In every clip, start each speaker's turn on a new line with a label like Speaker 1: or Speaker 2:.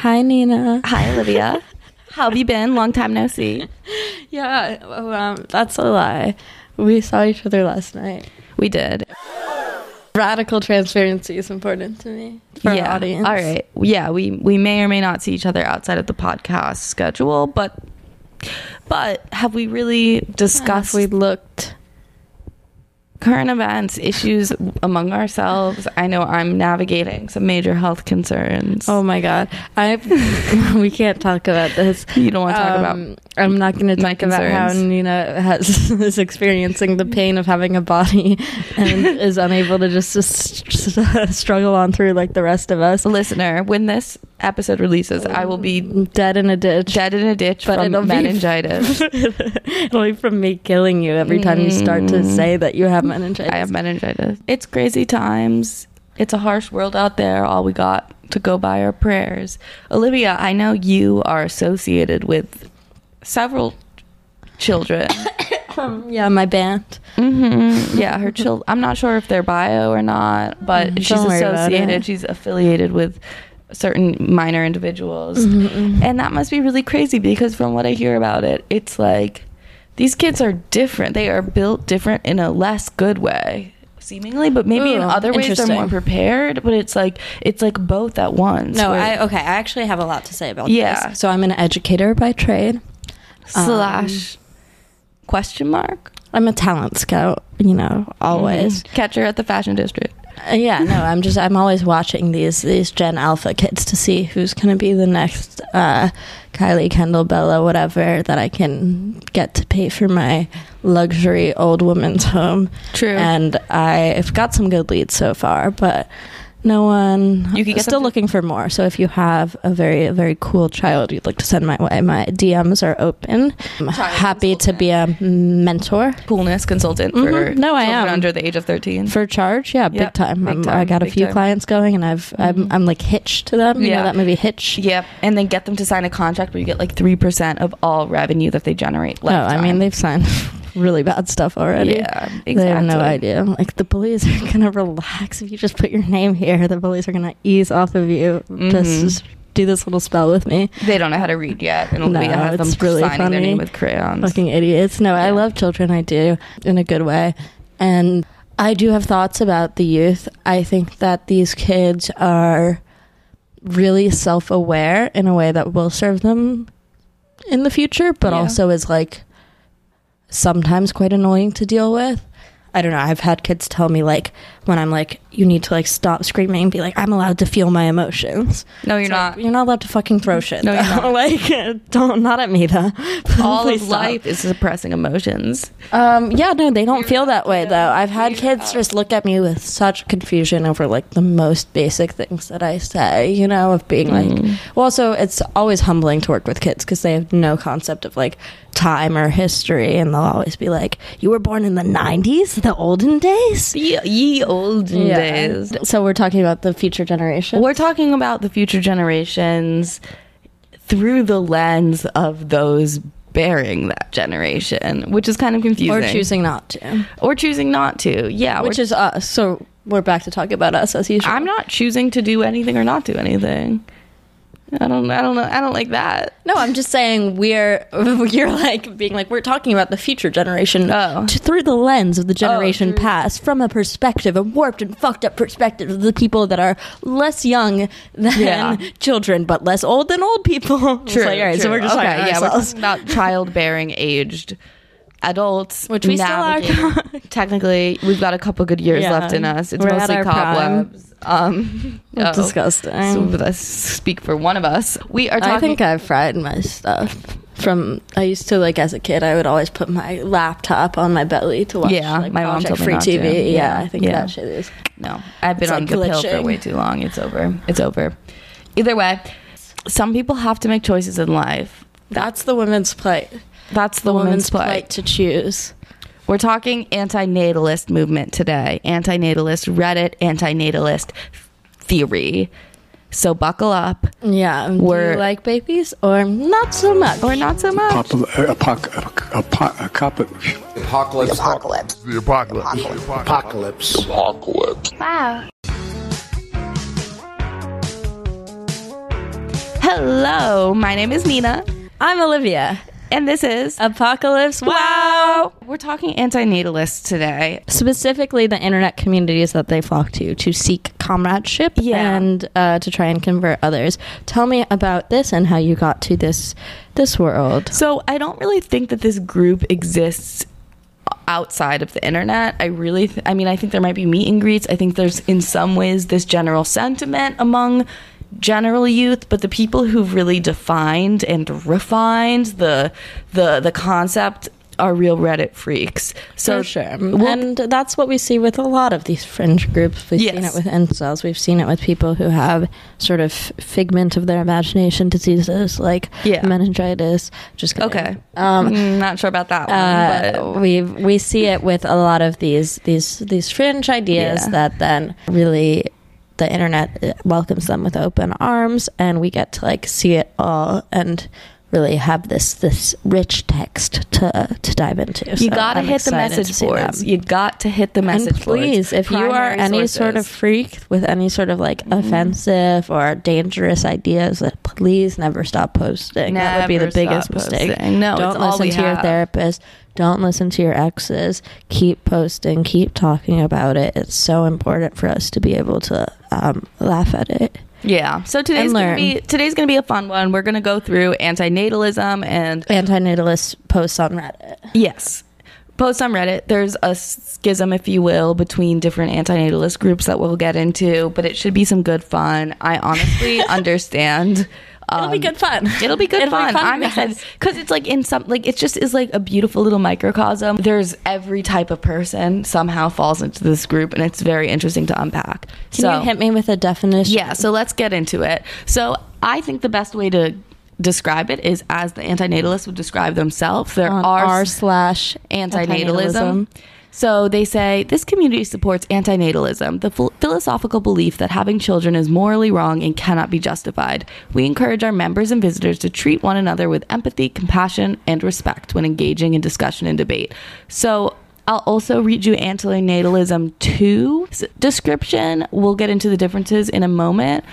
Speaker 1: Hi, Nina.
Speaker 2: Hi, Olivia. How have you been? Long time no see.
Speaker 1: Yeah, oh, um, that's a lie. We saw each other last night.
Speaker 2: We did.
Speaker 1: Radical transparency is important to me for
Speaker 2: yeah.
Speaker 1: our audience.
Speaker 2: All right. Yeah, we we may or may not see each other outside of the podcast schedule, but but have we really discussed
Speaker 1: Have we looked?
Speaker 2: Current events, issues among ourselves? I know I'm navigating some major health concerns.
Speaker 1: Oh my god, I we can't talk about this.
Speaker 2: you don't want to talk about
Speaker 1: Um, I'm not going to talk about how. Nina has is experiencing the pain of having a body and is unable to just, just struggle on through like the rest of us.
Speaker 2: listener. When this episode releases, I will be
Speaker 1: Dead in a ditch.
Speaker 2: dead in a ditch
Speaker 1: But
Speaker 2: from
Speaker 1: it'll be-
Speaker 2: meningitis.
Speaker 1: It'll be from me killing you every time you start to
Speaker 2: Mm.
Speaker 1: say that you have meningitis.
Speaker 2: I have meningitis. It's crazy times. It's a harsh world out there. All we got to go by are prayers. Olivia, I know you are associated with several children.
Speaker 1: yeah, my band.
Speaker 2: hmm Yeah, her child. I'm not sure if they're bio or not, but
Speaker 1: Mm,
Speaker 2: she's
Speaker 1: don't about
Speaker 2: associated. She's affiliated with certain minor individuals,
Speaker 1: mm-hmm, mm-hmm,
Speaker 2: and that must be really crazy because from what I hear about it, it's like these kids are different. They are built different in a less good way, seemingly, but maybe in other ways they're more prepared. But it's like it's like both at once.
Speaker 1: No,
Speaker 2: where-
Speaker 1: I okay. I actually have a lot to say about
Speaker 2: Yeah.
Speaker 1: this. So I'm an educator by trade.
Speaker 2: Um, slash question mark
Speaker 1: I'm a talent scout. You know, always. Mm-hmm.
Speaker 2: catcher at the fashion district.
Speaker 1: Uh, yeah, no, I'm just I'm always watching these these Gen Alpha kids to see who's going to be the next uh, Kylie Kendall Bella whatever that I can get to pay for my luxury old woman's home.
Speaker 2: True.
Speaker 1: And I've got some good leads so far, but no one.
Speaker 2: You could get
Speaker 1: still looking for more. So if you have a very a very cool child you'd like to send my way, my DMs are open. I'm happy to be a mentor
Speaker 2: coolness consultant for
Speaker 1: Mhm. No, I am.
Speaker 2: under the age of 13
Speaker 1: for charge yeah big
Speaker 2: Yep,
Speaker 1: time,
Speaker 2: big
Speaker 1: I'm-
Speaker 2: time,
Speaker 1: i got a
Speaker 2: big
Speaker 1: few
Speaker 2: time.
Speaker 1: clients going and i've I'm, I'm like hitched to them you
Speaker 2: Yeah.
Speaker 1: know that movie hitch
Speaker 2: yep and then get them to sign a contract where you get like 3% of all revenue that they generate
Speaker 1: no i mean they've signed really bad stuff already.
Speaker 2: Yeah exactly
Speaker 1: they have no idea. Like the police are gonna relax if you just put your name here. The police are gonna ease off of you.
Speaker 2: Mhm.
Speaker 1: just, just do this little spell with me.
Speaker 2: They don't know how to read yet. And
Speaker 1: No,
Speaker 2: has them
Speaker 1: really
Speaker 2: signing their
Speaker 1: funny.
Speaker 2: name with crayons.
Speaker 1: Fucking idiots. No i love children. I do in a good way. And i do have thoughts about the youth. I think that these kids are really self-aware in a way that will serve them in the future but
Speaker 2: Yeah.
Speaker 1: also is like sometimes quite annoying to deal with. I don't know i've had kids tell me like when i'm like you need to like stop screaming and be like i'm allowed to feel my emotions
Speaker 2: no you're
Speaker 1: It's
Speaker 2: not
Speaker 1: like, you're not allowed to fucking throw shit
Speaker 2: No, you're not.
Speaker 1: like don't not at me though
Speaker 2: all of
Speaker 1: stop.
Speaker 2: life is suppressing emotions
Speaker 1: Um, yeah, no, they don't feel that way though. I've had kids just look at me with such confusion over like the most basic things that I say, you know, of being like,
Speaker 2: Mm.
Speaker 1: well, also it's always humbling to work with kids because they have no concept of like time or history, and they'll always be like, "You were born in the '90s, the olden days."
Speaker 2: ye, ye olden days
Speaker 1: So we're talking about the future generation.
Speaker 2: we're talking about the future generations through the lens of those bearing that generation which is kind of confusing
Speaker 1: or choosing not to,
Speaker 2: or choosing not to yeah
Speaker 1: which is us. So we're back to talking about us as usual.
Speaker 2: i'm not choosing to do anything or not do anything i don't i don't know i don't like that
Speaker 1: No, I'm just saying we're you're like being like we're talking about the future generation
Speaker 2: Oh.
Speaker 1: t- through the lens of the oh, generation
Speaker 2: through-
Speaker 1: past, from a perspective, a warped and fucked up perspective of the people that are less young than
Speaker 2: Yeah.
Speaker 1: children, but less old than old people. It's like, all right, so we're just
Speaker 2: okay,
Speaker 1: talking
Speaker 2: yeah we're
Speaker 1: ourselves.
Speaker 2: about childbearing aged adults
Speaker 1: Which we still are.
Speaker 2: technically we've got a couple good years
Speaker 1: Yeah.
Speaker 2: left in us it's
Speaker 1: We're
Speaker 2: mostly cobwebs um oh.
Speaker 1: disgusting.
Speaker 2: So let's speak for one of us. We are talking.
Speaker 1: I think I've fried my stuff. From I used to like as a kid, I would always put my laptop on my belly to watch.
Speaker 2: Yeah,
Speaker 1: like,
Speaker 2: my mom told me
Speaker 1: free
Speaker 2: not
Speaker 1: TV.
Speaker 2: to.
Speaker 1: Yeah,
Speaker 2: Yeah,
Speaker 1: I think
Speaker 2: yeah.
Speaker 1: that shit is.
Speaker 2: no, I've been on
Speaker 1: like,
Speaker 2: the pill for way too long. It's over. It's over. Either way, some people have to make choices in life.
Speaker 1: That's the women's plight.
Speaker 2: That's the,
Speaker 1: The
Speaker 2: woman's
Speaker 1: woman's
Speaker 2: plight.
Speaker 1: plight to choose.
Speaker 2: We're talking antinatalist movement today. Antinatalist Reddit, antinatalist theory. So buckle up
Speaker 1: Yeah. Do
Speaker 2: We're-
Speaker 1: you like babies or not so much?
Speaker 2: or not so much.
Speaker 3: Apocal- uh, apoc- apoc- apoc-
Speaker 4: Apocalypse. Apocalypse.
Speaker 5: The apocalypse.
Speaker 4: Apocalypse.
Speaker 5: Apocalypse. Wow.
Speaker 2: Hello, my name is Nina,
Speaker 1: I'm Olivia.
Speaker 2: and this is
Speaker 1: Apocalypse. Wow.
Speaker 2: We're talking antinatalists today.
Speaker 1: Specifically, the internet communities that they flock to to seek comradeship
Speaker 2: Yeah.
Speaker 1: and uh, to try and convert others. Tell me about this and how you got to this this world.
Speaker 2: So I don't really think that this group exists outside of the internet. I really, th- I mean, I think there might be meet and greets. I think there's in some ways this general sentiment among general youth, but the people who've really defined and refined the the the concept are real Reddit freaks. So
Speaker 1: For sure.
Speaker 2: we'll-
Speaker 1: and that's what we see with a lot of these fringe groups. We've seen it with incels. We've seen it with people who have sort of figment of their imagination diseases like
Speaker 2: Yeah.
Speaker 1: meningitis. Just kidding.
Speaker 2: okay,
Speaker 1: Um,
Speaker 2: Mm, not sure about that one,
Speaker 1: uh,
Speaker 2: but
Speaker 1: we we see it with a lot of these these these fringe ideas
Speaker 2: Yeah.
Speaker 1: that then really the internet uh, welcomes them with open arms and we get to like see it all and really have this this rich text to to dive into.
Speaker 2: you
Speaker 1: So
Speaker 2: got to hit the message boards. You got to hit the message
Speaker 1: and please,
Speaker 2: boards.
Speaker 1: if you are any sort of freak with any sort of like
Speaker 2: Mm-hmm.
Speaker 1: offensive or dangerous ideas, please never stop posting. that would be the biggest
Speaker 2: stop
Speaker 1: mistake.
Speaker 2: No,
Speaker 1: don't listen to your therapist. Don't listen to your exes. Keep posting. Keep talking about it. It's so important for us to be able to um, laugh at it.
Speaker 2: Yeah. So today's gonna
Speaker 1: learn.
Speaker 2: be today's gonna be a fun one. We're gonna go through antinatalism and
Speaker 1: Antinatalist posts on Reddit.
Speaker 2: yes, post on Reddit. There's a schism, if you will, between different antinatalist groups that we'll get into, but it should be some good fun. I honestly understand.
Speaker 1: It'll be
Speaker 2: um,
Speaker 1: good fun.
Speaker 2: It'll be good
Speaker 1: It'll be
Speaker 2: fun.
Speaker 1: fun,
Speaker 2: I'm excited because it's like in some like it's just is like a beautiful little microcosm. There's every type of person somehow falls into this group, and it's very interesting to unpack.
Speaker 1: Can
Speaker 2: so
Speaker 1: you hit me with a definition?
Speaker 2: yeah, so let's get into it. So I think the best way to describe it is as the antinatalists would describe themselves. There
Speaker 1: On
Speaker 2: are
Speaker 1: r slash
Speaker 2: antinatalism. So they say this community supports antinatalism, the ph- philosophical belief that having children is morally wrong and cannot be justified. We encourage our members and visitors to treat one another with empathy, compassion, and respect when engaging in discussion and debate. So I'll also read you antinatalism 2 description. We'll get into the differences in a moment.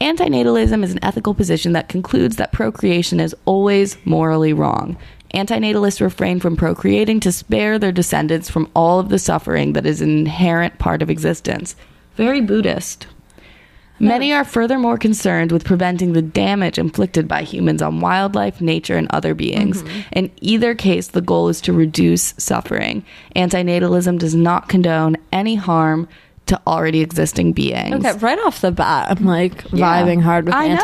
Speaker 2: Antinatalism is an ethical position that concludes that procreation is always morally wrong. Antinatalists refrain from procreating to spare their descendants from all of the suffering that is an inherent part of existence. Very Buddhist. Many are furthermore concerned with preventing the damage inflicted by humans on wildlife, nature, and other beings. Mm-hmm. In either case, the goal is to reduce suffering. Antinatalism does not condone any harm to already existing beings.
Speaker 1: Okay, right off the bat, I'm like
Speaker 2: Yeah.
Speaker 1: vibing hard with
Speaker 2: I know.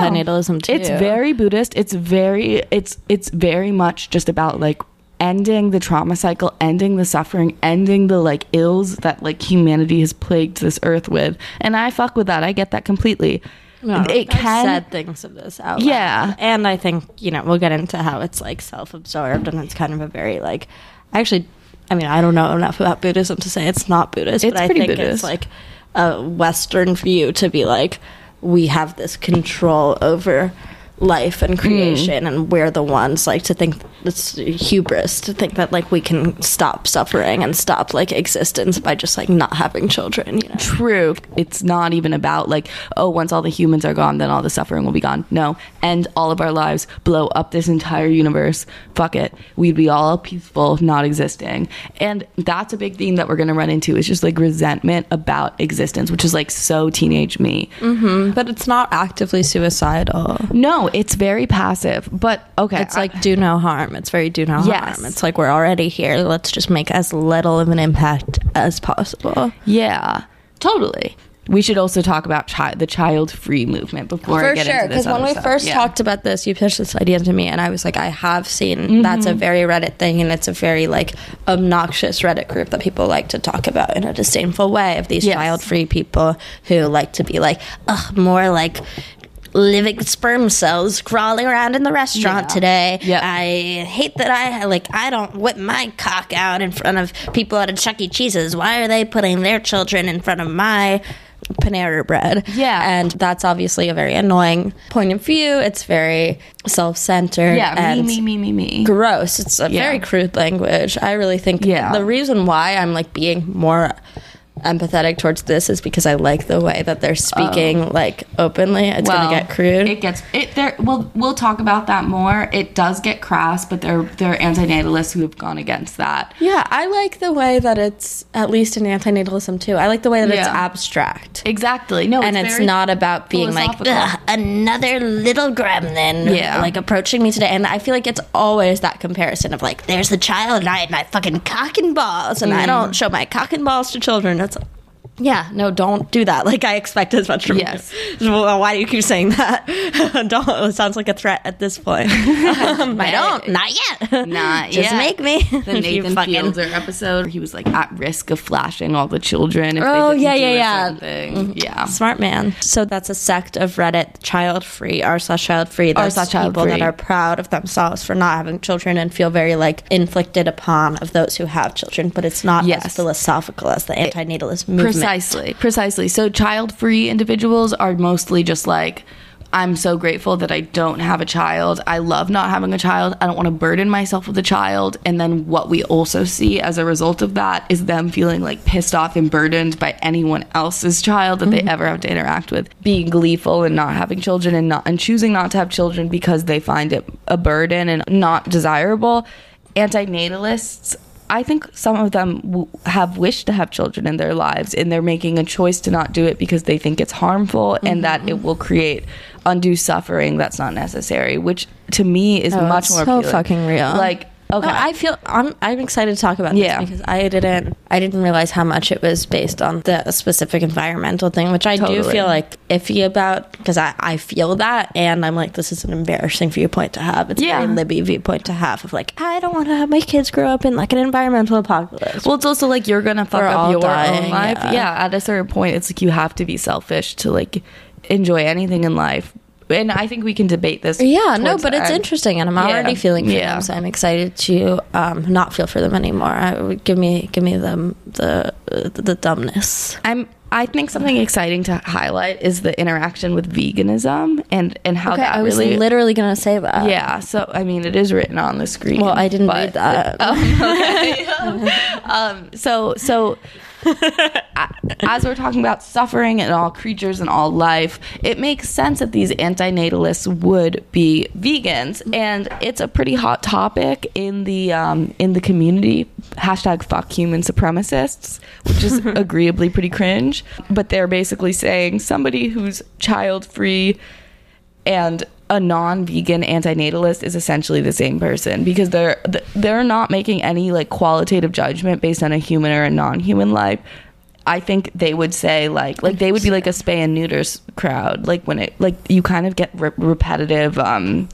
Speaker 1: too.
Speaker 2: It's very Buddhist. It's very it's it's very much just about like ending the trauma cycle, ending the suffering, ending the like ills that like humanity has plagued this earth with. And I fuck with that. I get that completely.
Speaker 1: No,
Speaker 2: it
Speaker 1: I've
Speaker 2: can
Speaker 1: said things of this out.
Speaker 2: Yeah.
Speaker 1: loud. and I think you know we'll get into how it's like self-absorbed and it's kind of a very like. Actually, I mean I don't know enough about Buddhism to say it's not Buddhist,
Speaker 2: It's
Speaker 1: but I think
Speaker 2: Buddhist.
Speaker 1: it's like a Western view to be like we have this control over life and hmm. creation and we're the ones like to think it's hubris to think that like we can stop suffering and stop like existence by just like not having children you know
Speaker 2: true. It's not even about like, oh, once all the humans are gone, then all the suffering will be gone. No, end all of our lives, blow up this entire universe. Fuck it. We'd be all peaceful, not existing. And that's a big theme that we're going to run into is just like resentment about existence, which is like so teenage me. Mm-hmm.
Speaker 1: but it's not actively suicidal
Speaker 2: No, it's very passive, but okay.
Speaker 1: It's like do no harm. It's very do no
Speaker 2: Yes.
Speaker 1: harm. It's like we're already here. Let's just make as little of an impact as possible.
Speaker 2: yeah, totally. We should also talk about chi- the child free movement before
Speaker 1: For sure, because when we
Speaker 2: stuff.
Speaker 1: first
Speaker 2: Yeah.
Speaker 1: talked about this, you pitched this idea to me, and I was like, I have seen that's a mm-hmm. very Reddit thing, and it's a very like obnoxious Reddit group that people like to talk about in a disdainful way of these
Speaker 2: Yes.
Speaker 1: child-free people who like to be like, ugh, more like living sperm cells crawling around in the restaurant
Speaker 2: Yeah.
Speaker 1: today.
Speaker 2: Yep.
Speaker 1: I hate that I like I don't whip my cock out in front of people at a Chuck E. Cheese's. Why are they putting their children in front of my Panera bread?
Speaker 2: Yeah.
Speaker 1: and that's obviously a very annoying point of view. It's very self-centered.
Speaker 2: yeah,
Speaker 1: and
Speaker 2: me, me, me, me, me.
Speaker 1: gross. It's a
Speaker 2: Yeah.
Speaker 1: very crude language. I really think
Speaker 2: Yeah.
Speaker 1: the reason why I'm like being more empathetic towards this is because I like the way that they're speaking like openly. It's
Speaker 2: Well,
Speaker 1: gonna get crude.
Speaker 2: It gets it there. Well, we'll talk about that more. It does get crass, but there there are antinatalists who have gone against that.
Speaker 1: yeah, I like the way that it's at least in antinatalism too. I like the way that it's abstract.
Speaker 2: Exactly. No,
Speaker 1: and it's
Speaker 2: very
Speaker 1: not about being like another little gremlin
Speaker 2: Yeah.
Speaker 1: like approaching me today and i feel like it's always that comparison of like there's the child and i had my fucking cock and balls and
Speaker 2: Mm.
Speaker 1: i don't show my cock and balls to children it's yeah no don't do that like i expect as much from
Speaker 2: Yes.
Speaker 1: you well, why do you keep saying that don't it sounds like a threat at this point um, i don't not yet
Speaker 2: Not
Speaker 1: just
Speaker 2: yet.
Speaker 1: make me
Speaker 2: the Nathan
Speaker 1: fucking-
Speaker 2: Fielder episode. Where he was like at risk of flashing all the children. If
Speaker 1: Oh, yeah, yeah, yeah.
Speaker 2: certain thing. Yeah.
Speaker 1: Smart man. So that's a sect of Reddit, child free, r slash child free.
Speaker 2: Child
Speaker 1: people that are proud of themselves for not having children and feel very like inflicted upon of those who have children. But it's not
Speaker 2: Yes.
Speaker 1: as philosophical as the anti-natalist movement.
Speaker 2: Precisely, precisely. Precisely. So child-free individuals are mostly just like I'm so grateful that I don't have a child. I love not having a child. I don't want to burden myself with a child. And then what we also see as a result of that is them feeling like pissed off and burdened by anyone else's child that they mm-hmm. ever have to interact with, being gleeful and not having children and not and choosing not to have children because they find it a burden and not desirable. Antinatalists I think some of them w- have wished to have children in their lives, and they're making a choice to not do it because they think it's harmful and that it mm-hmm. will create undue suffering that's not necessary. Which to me is
Speaker 1: Oh,
Speaker 2: much more
Speaker 1: so
Speaker 2: appealing.
Speaker 1: fucking real.
Speaker 2: Like, okay,
Speaker 1: No, I feel I'm I'm excited to talk about
Speaker 2: Yeah.
Speaker 1: this because I didn't I didn't realize how much it was based on the specific environmental thing, which I do feel like iffy about because I, I feel that and I'm like this is an embarrassing viewpoint to have. It's
Speaker 2: Yeah.
Speaker 1: a very Libby viewpoint to have of like I don't want to have my kids grow up in like an environmental apocalypse.
Speaker 2: Well, it's also like you're gonna fuck
Speaker 1: We're
Speaker 2: up your
Speaker 1: dying,
Speaker 2: own life.
Speaker 1: yeah.
Speaker 2: Yeah. at a certain point, it's like you have to be selfish to like enjoy anything in life. And I think we can debate this.
Speaker 1: yeah, no, but it's
Speaker 2: end.
Speaker 1: interesting, and I'm
Speaker 2: Yeah.
Speaker 1: already feeling for
Speaker 2: Yeah.
Speaker 1: them, so I'm excited to um, not feel for them anymore. I, give me, give me them the the dumbness.
Speaker 2: I'm. I think something exciting to highlight is the interaction with veganism and and how
Speaker 1: Okay,
Speaker 2: that
Speaker 1: I was
Speaker 2: really.
Speaker 1: literally gonna say that.
Speaker 2: yeah, so I mean, it is written on the screen.
Speaker 1: Well, I didn't read that.
Speaker 2: um, so so a- as we're talking about suffering and all creatures and all life, it makes sense that these antinatalists would be vegans, and it's a pretty hot topic in the um, in the community. Hashtag fuck human supremacists, which is agreeably pretty cringe. But they're basically saying somebody who's child free and a non-vegan antinatalist is essentially the same person because they're they're not making any like qualitative judgment based on a human or a non-human life. I think they would say like like they would be like a spay and neuters crowd like when it like you kind of get re- repetitive um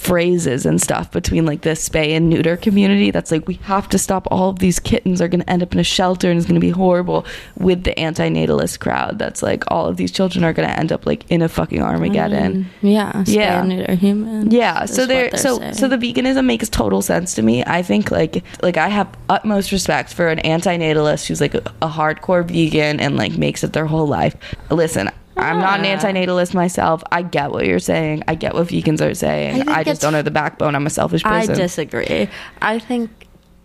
Speaker 2: phrases and stuff between like the spay and neuter community that's like we have to stop all of these kittens are going to end up in a shelter and it's going to be horrible with the antinatalist crowd that's like all of these children are going to end up like in a fucking armageddon
Speaker 1: Yeah,
Speaker 2: Yeah.
Speaker 1: yeah, neuter human.
Speaker 2: yeah so
Speaker 1: they're
Speaker 2: so
Speaker 1: saying.
Speaker 2: so the veganism makes total sense to me i think like like i have utmost respect for an antinatalist who's like a, a hardcore vegan and like makes it their whole life listen I'm not an antinatalist myself. I get what you're saying. I get what vegans are saying.
Speaker 1: think
Speaker 2: I, just don't have the backbone. I'm a selfish person.
Speaker 1: I disagree. I think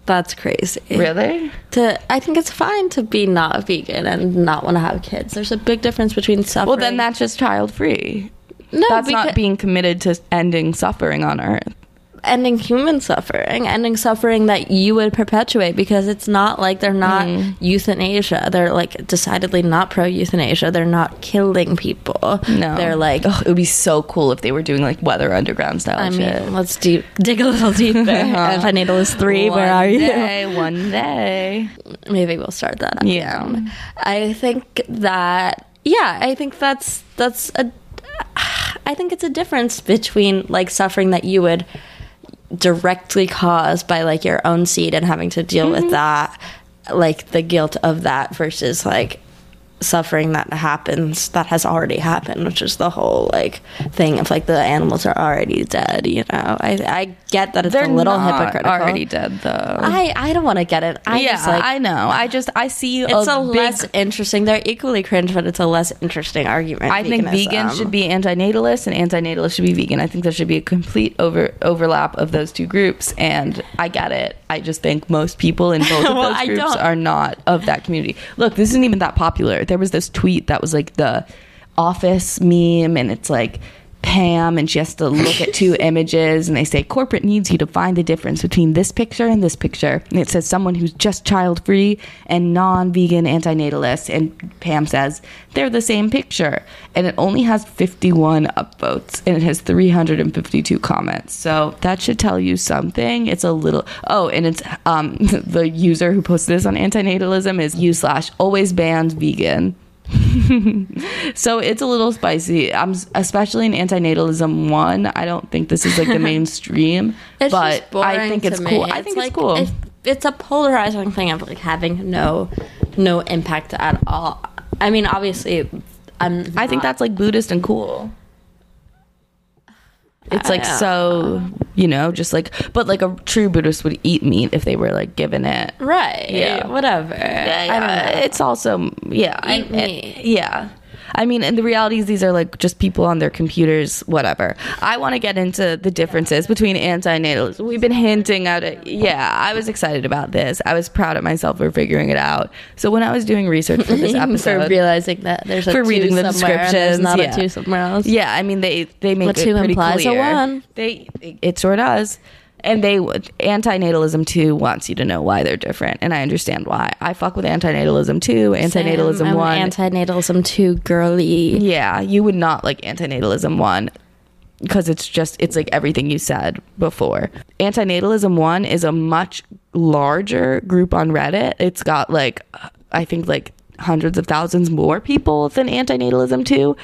Speaker 1: that's crazy.
Speaker 2: really?
Speaker 1: To I think it's fine to be not vegan and not want to have kids. There's a big difference between suffering.
Speaker 2: Well, then that's just child free.
Speaker 1: no,
Speaker 2: That's
Speaker 1: because-
Speaker 2: not being committed to ending suffering on Earth.
Speaker 1: Ending human suffering, ending suffering that you would perpetuate because it's not like they're not
Speaker 2: Mm.
Speaker 1: euthanasia. They're like decidedly not pro euthanasia. They're not killing people.
Speaker 2: No,
Speaker 1: They're like,
Speaker 2: Ugh, it would be so cool if they were doing like Weather Underground style
Speaker 1: I
Speaker 2: shit.
Speaker 1: mean, let's deep, dig a little deeper. Antinatalist three, where
Speaker 2: One
Speaker 1: are you?
Speaker 2: One day.
Speaker 1: Maybe we'll start that.
Speaker 2: Yeah.
Speaker 1: I think that yeah, I think that's that's a. I think it's a difference between like suffering that you would directly caused by like your own seed and having to deal with mm-hmm. that, like the guilt of that versus like suffering that happens that has already happened, which is the whole like thing of like the animals are already dead. You know, I I get that it's
Speaker 2: They're
Speaker 1: a little hypocritical.
Speaker 2: already dead though.
Speaker 1: I I don't want to get it. I
Speaker 2: yeah,
Speaker 1: just like
Speaker 2: I know. I just I see
Speaker 1: it's a,
Speaker 2: a, big
Speaker 1: less interesting. They're equally cringe, but it's a less interesting argument.
Speaker 2: I think vegans should be antinatalist and antinatalist should be vegan. I think there should be a complete over overlap of those two groups, and I get it. I just think most people in both of those
Speaker 1: I
Speaker 2: groups are not of that community. Look, this isn't even that popular. There was this tweet that was like the office meme, and it's like. Pam and she has to look at two images and they say corporate needs you to find the difference between this picture and this picture. And it says someone who's just child free and non-vegan antinatalist. And Pam says they're the same picture. And it only has 51 upvotes and it has 352 comments. So that should tell you something. It's a little oh and it's um the user who posted this on antinatalism is u slash always banned vegan so it's a little spicy. I'm especially in antinatalism one. I don't think this is like the mainstream, but I think it's
Speaker 1: me.
Speaker 2: cool. I think
Speaker 1: like,
Speaker 2: it's cool.
Speaker 1: It's, it's a polarizing thing of like having no no impact at all. I mean, obviously, I'm.
Speaker 2: I think that's like Buddhist and cool. It's like so, you know, just like, but like a true Buddhist would eat meat if they were like given it.
Speaker 1: right.
Speaker 2: Yeah.
Speaker 1: Whatever.
Speaker 2: Yeah,
Speaker 1: I
Speaker 2: yeah. It's also yeah. I,
Speaker 1: Eat meat.
Speaker 2: yeah. I mean, and the reality is these are like just people on their computers, whatever. I want to get into the differences between antinatalism. We've been hinting at it. Yeah, I was excited about this. I was proud of myself for figuring it out. So when I was doing research for this episode, for
Speaker 1: realizing that there's a
Speaker 2: for
Speaker 1: two
Speaker 2: reading the
Speaker 1: somewhere and there's
Speaker 2: descriptions,
Speaker 1: not
Speaker 2: yeah.
Speaker 1: a two somewhere else.
Speaker 2: yeah, I mean they they make
Speaker 1: The
Speaker 2: it
Speaker 1: two
Speaker 2: pretty
Speaker 1: implies a one.
Speaker 2: They it sure does. And they would antinatalism too wants you to know why they're different, and I understand why. I fuck with antinatalism too. Antinatalism
Speaker 1: Same. I'm
Speaker 2: one,
Speaker 1: Antinatalism two girly.
Speaker 2: yeah, you would not like antinatalism one because it's just it's like everything you said before. Antinatalism one is a much larger group on Reddit. It's got like I think like hundreds of thousands more people than antinatalism two.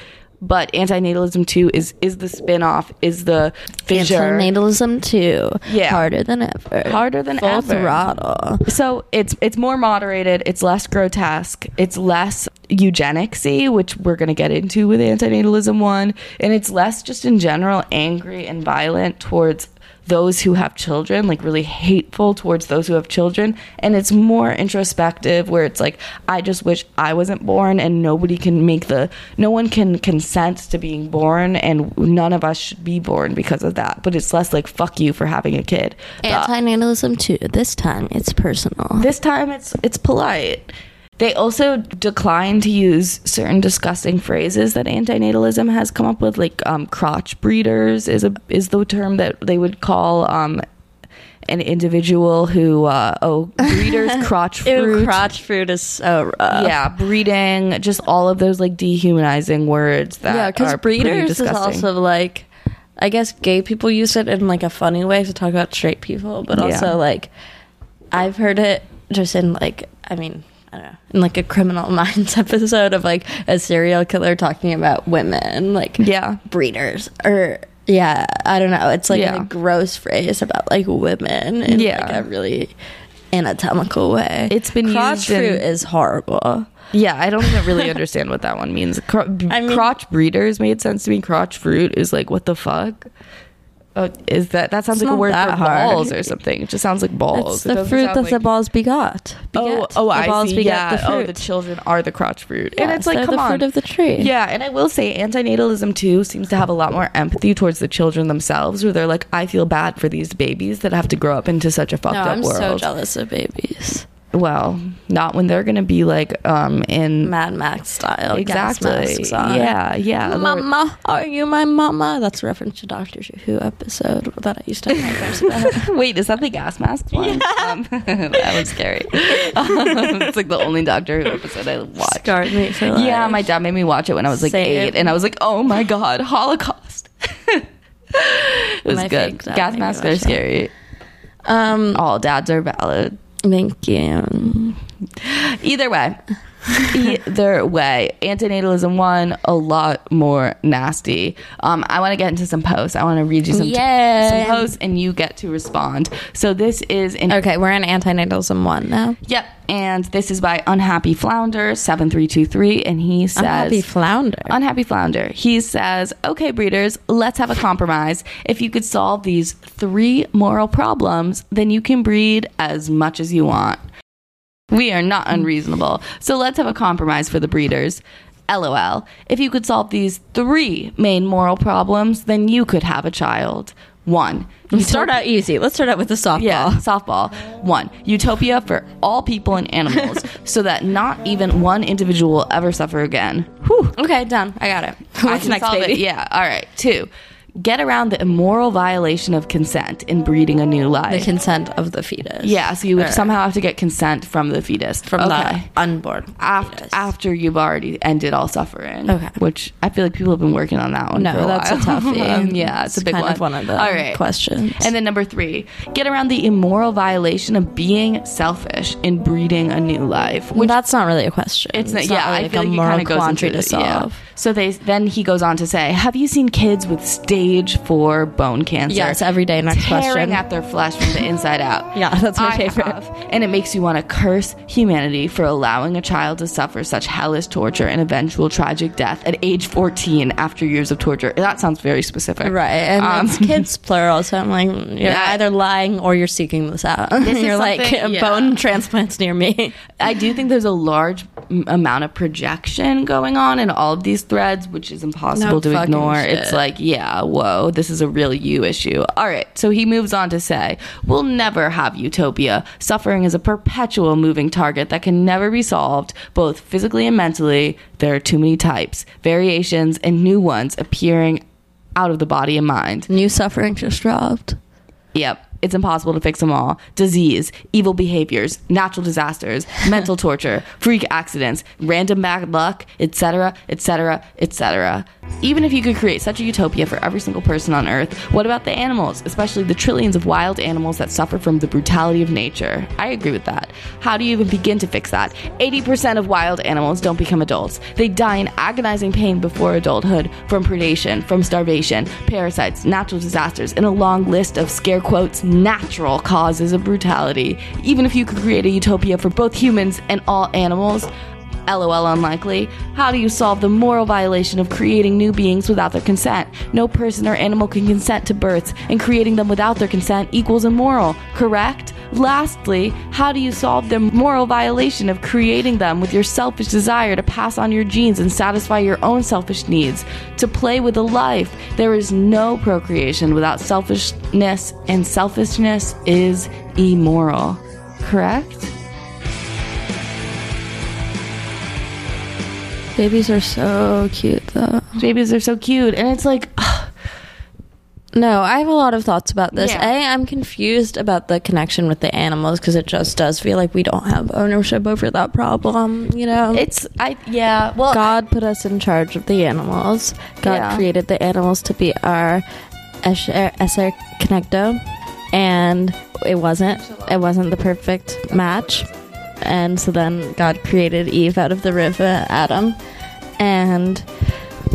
Speaker 2: But antinatalism two is is the spin-off, is the fissure.
Speaker 1: Antinatalism two.
Speaker 2: Yeah.
Speaker 1: Harder than ever.
Speaker 2: Harder than
Speaker 1: Full
Speaker 2: ever.
Speaker 1: throttle.
Speaker 2: So it's it's more moderated, it's less grotesque, it's less eugenicsy, which we're gonna get into with antinatalism one, and it's less just in general angry and violent towards those who have children, like really hateful towards those who have children, and it's more introspective where it's like I just wish I wasn't born and nobody can make the no one can consent to being born and none of us should be born because of that. But it's less like fuck you for having a kid. The-
Speaker 1: Antinatalism too. This time it's personal.
Speaker 2: this time it's it's polite. They also decline to use certain disgusting phrases that antinatalism has come up with, like um, crotch breeders is a is the term that they would call um, an individual who uh, oh breeders crotch fruit.
Speaker 1: Ew, crotch fruit is so rough.
Speaker 2: yeah, breeding, just all of those like dehumanizing words that
Speaker 1: yeah, because breeders is also like, I guess gay people use it in like a funny way to talk about straight people, but
Speaker 2: Yeah.
Speaker 1: also like, I've heard it just in like, I mean, I don't know, in like a Criminal Minds episode of like a serial killer talking about women, like
Speaker 2: yeah,
Speaker 1: breeders or. Yeah, I don't know. It's like
Speaker 2: Yeah.
Speaker 1: a gross phrase about like women in
Speaker 2: Yeah.
Speaker 1: like a really anatomical way.
Speaker 2: It's been
Speaker 1: crotch
Speaker 2: used in-
Speaker 1: fruit is horrible.
Speaker 2: Yeah, I don't even really understand what that one means. Cro-
Speaker 1: I mean-
Speaker 2: crotch breeders made sense to me. Crotch fruit is like what the fuck? Oh, is that that sounds
Speaker 1: It's
Speaker 2: like a word for
Speaker 1: hard.
Speaker 2: balls or something? It just sounds like balls.
Speaker 1: It's the fruit that
Speaker 2: like-
Speaker 1: the balls begot.
Speaker 2: Oh,
Speaker 1: beget.
Speaker 2: oh,
Speaker 1: the
Speaker 2: I
Speaker 1: balls
Speaker 2: see.
Speaker 1: beget
Speaker 2: Yeah.
Speaker 1: Oh, the fruit.
Speaker 2: Oh, the children are the crotch fruit, and it's like, come
Speaker 1: the
Speaker 2: on.
Speaker 1: fruit of the tree.
Speaker 2: Yeah, and I will say, antinatalism too seems to have a lot more empathy towards the children themselves, where they're like, I feel bad for these babies that have to grow up into such a fucked
Speaker 1: No,
Speaker 2: up
Speaker 1: I'm
Speaker 2: world.
Speaker 1: so jealous of babies.
Speaker 2: Well, not when they're gonna be like um in
Speaker 1: Mad Max style.
Speaker 2: exactly.
Speaker 1: masks.
Speaker 2: Yeah, yeah.
Speaker 1: Mama, are you my mama? That's a reference to Doctor Who episode that I used to have.
Speaker 2: Wait, is that the gas mask one? Um, that was scary. Um, it's like the only Doctor Who episode I watched.
Speaker 1: Scarred me for life.
Speaker 2: Yeah, my dad made me watch it when I was like
Speaker 1: Same.
Speaker 2: eight, and I was like, "Oh my god, Holocaust!" it was
Speaker 1: My
Speaker 2: good. Gas masks are
Speaker 1: that.
Speaker 2: scary.
Speaker 1: Um,
Speaker 2: All dads are valid.
Speaker 1: Thank you.
Speaker 2: Either way, Either way, antinatalism one a lot more nasty. Um, I want to get into some posts. I want to read you some,
Speaker 1: Yay.
Speaker 2: some posts, and you get to respond. So this is in
Speaker 1: Okay, we're in antinatalism one now.
Speaker 2: Yep. And this is by Unhappy Flounder 7323. And he says,
Speaker 1: Unhappy flounder.
Speaker 2: Unhappy Flounder. He says, Okay, breeders, let's have a compromise. If you could solve these three moral problems, then you can breed as much as you want. We are not unreasonable. So let's have a compromise for the breeders. LOL. If you could solve these three main moral problems, then you could have a child. One,
Speaker 1: Let's start out easy. Let's start out with the softball.
Speaker 2: yeah, softball. One, utopia for all people and animals, so that not even one individual will ever suffer again. Whew.
Speaker 1: Okay, done. I got it.
Speaker 2: I
Speaker 1: What's
Speaker 2: can
Speaker 1: next,
Speaker 2: solve it.
Speaker 1: baby?
Speaker 2: Yeah. All right. Two, get around the immoral violation of consent in breeding a new life.
Speaker 1: The consent of the fetus.
Speaker 2: yeah. So you would
Speaker 1: Alright.
Speaker 2: somehow have to get consent from the fetus
Speaker 1: From
Speaker 2: okay.
Speaker 1: the unborn.
Speaker 2: After,
Speaker 1: fetus.
Speaker 2: after you've already ended all suffering.
Speaker 1: Okay.
Speaker 2: Which I feel like people have been working on that one.
Speaker 1: No,
Speaker 2: for a
Speaker 1: that's a
Speaker 2: while.
Speaker 1: toughie.
Speaker 2: Um, yeah, it's, a big one.
Speaker 1: of one of the
Speaker 2: all right.
Speaker 1: questions.
Speaker 2: And then number three, get around the immoral violation of being selfish in breeding a new life.
Speaker 1: Well, that's not really a question.
Speaker 2: It's, not,
Speaker 1: not
Speaker 2: yeah,
Speaker 1: really
Speaker 2: I feel
Speaker 1: a
Speaker 2: like it
Speaker 1: moral
Speaker 2: kind of goes into
Speaker 1: to
Speaker 2: the- yeah.
Speaker 1: solve.
Speaker 2: So they then he goes on to say, "Have you seen kids with stage four bone cancer?
Speaker 1: Yes, every day. Next
Speaker 2: tearing
Speaker 1: question.
Speaker 2: at their flesh from the inside out.
Speaker 1: Yeah, that's my
Speaker 2: I
Speaker 1: favorite.
Speaker 2: have. and it makes you want to curse humanity for allowing a child to suffer such hellish torture and eventual tragic death at age 14 after years of torture. That sounds very specific,
Speaker 1: Right, and
Speaker 2: Um,
Speaker 1: it's kids plural, so I'm like, you're
Speaker 2: Yeah.
Speaker 1: either lying or you're seeking this out.
Speaker 2: is
Speaker 1: you're like
Speaker 2: yeah.
Speaker 1: bone transplants near me.
Speaker 2: I do think there's a large amount of projection going on in all of these threads, which is impossible
Speaker 1: No
Speaker 2: to ignore.
Speaker 1: shit.
Speaker 2: It's like, yeah, whoa, this is a real you issue. All right, so he moves on to say, We'll never have utopia. Suffering is a perpetual moving target that can never be solved, both physically and mentally. There are too many types, variations, and new ones appearing out of the body and mind.
Speaker 1: New suffering just dropped.
Speaker 2: Yep. It's impossible to fix them all. Disease, evil behaviors, natural disasters, mental torture, freak accidents, random bad luck, etc., etc., etc. Even if you could create such a utopia for every single person on Earth, what about the animals, especially the trillions of wild animals that suffer from the brutality of nature? I agree with that. How do you even begin to fix that? 80% of wild animals don't become adults. They die in agonizing pain before adulthood from predation, from starvation, parasites, natural disasters, and a long list of scare quotes natural causes of brutality. Even if you could create a utopia for both humans and all animals, LOL unlikely. How do you solve the moral violation of creating new beings without their consent? No person or animal can consent to births, and creating them without their consent equals immoral, correct? Lastly, how do you solve the moral violation of creating them with your selfish desire to pass on your genes and satisfy your own selfish needs? To play with a life, there is no procreation without selfishness, and selfishness is immoral, correct?
Speaker 1: Babies are so cute, though.
Speaker 2: Babies are so cute, and it's like,
Speaker 1: No, I have a lot of thoughts about this.
Speaker 2: Yeah.
Speaker 1: A, I'm confused about the connection with the animals because it just does feel like we don't have ownership over that problem. You know,
Speaker 2: it's I yeah. Well,
Speaker 1: God put us in charge of the animals. God
Speaker 2: Yeah.
Speaker 1: created the animals to be our ezer kenegdo, and it wasn't. It wasn't the perfect match, and so then God created Eve out of the river Adam, and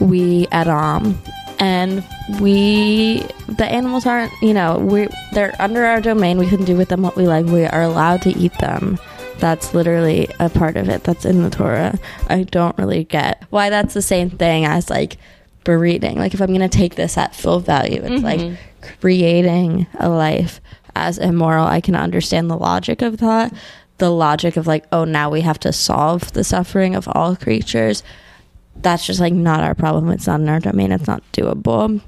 Speaker 1: we Adam, and we the animals aren't. You know, we they're under our domain. We can do with them what we like. We are allowed to eat them. That's literally a part of it. That's in the Torah. I don't really get why that's the same thing as like breeding. Like if I'm gonna take this at full value, it's like mm-hmm. creating a life as immoral. I can understand the logic of that. The logic of like, oh, now we have to solve the suffering of all creatures. That's just like not our problem. It's not in our domain. It's not doable.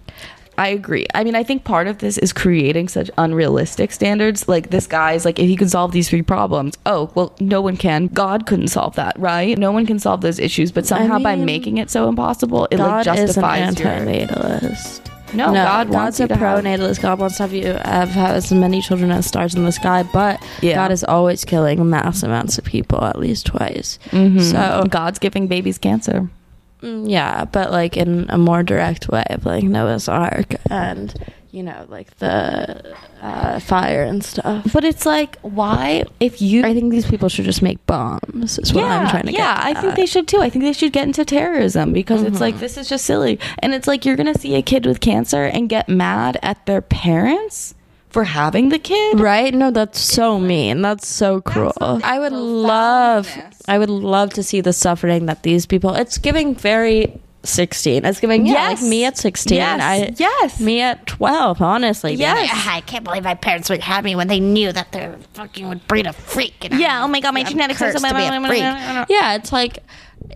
Speaker 2: I agree. I mean, I think part of this is creating such unrealistic standards. Like this guy's like, if he can solve these three problems, oh well, no one can. God couldn't solve that, right? No one can solve those issues, but somehow by
Speaker 1: mean,
Speaker 2: making it so impossible, it like
Speaker 1: God is an
Speaker 2: justifies
Speaker 1: antinatalist.
Speaker 2: No,
Speaker 1: no,
Speaker 2: God wants
Speaker 1: God's a
Speaker 2: you to have-
Speaker 1: pro-natalist. God wants to have you have, have as many children as stars in the sky, but
Speaker 2: Yeah.
Speaker 1: God is always killing mass amounts of people at least twice.
Speaker 2: Mhm.
Speaker 1: So
Speaker 2: God's giving babies cancer.
Speaker 1: Mm, Yeah, but like in a more direct way of like Noah's Ark and you know, like the uh, fire and stuff.
Speaker 2: But it's like, why, if you.
Speaker 1: I think these people should just make bombs. Is what I'm trying to
Speaker 2: yeah,
Speaker 1: get.
Speaker 2: Yeah, I think they should too. I think they should get into terrorism because it's
Speaker 1: Mm-hmm.
Speaker 2: like this is just silly. And it's like you're gonna see a kid with cancer and get mad at their parents for having the kid.
Speaker 1: Right? No, that's so mean. That's so cruel. I would love I would love to see the suffering that these people it's giving very 16. It's giving yeah,
Speaker 2: Yes.
Speaker 1: like me at 16.
Speaker 2: Yes.
Speaker 1: I,
Speaker 2: Yes.
Speaker 1: Me at 12, honestly.
Speaker 2: Yes.
Speaker 1: like,
Speaker 5: I can't believe my parents would have me when they knew that they fucking would breed a freak. And
Speaker 2: Yeah. Oh my god, my
Speaker 5: I'm
Speaker 2: genetics are
Speaker 5: cursed
Speaker 2: so
Speaker 5: to be a freak.
Speaker 1: yeah, it's like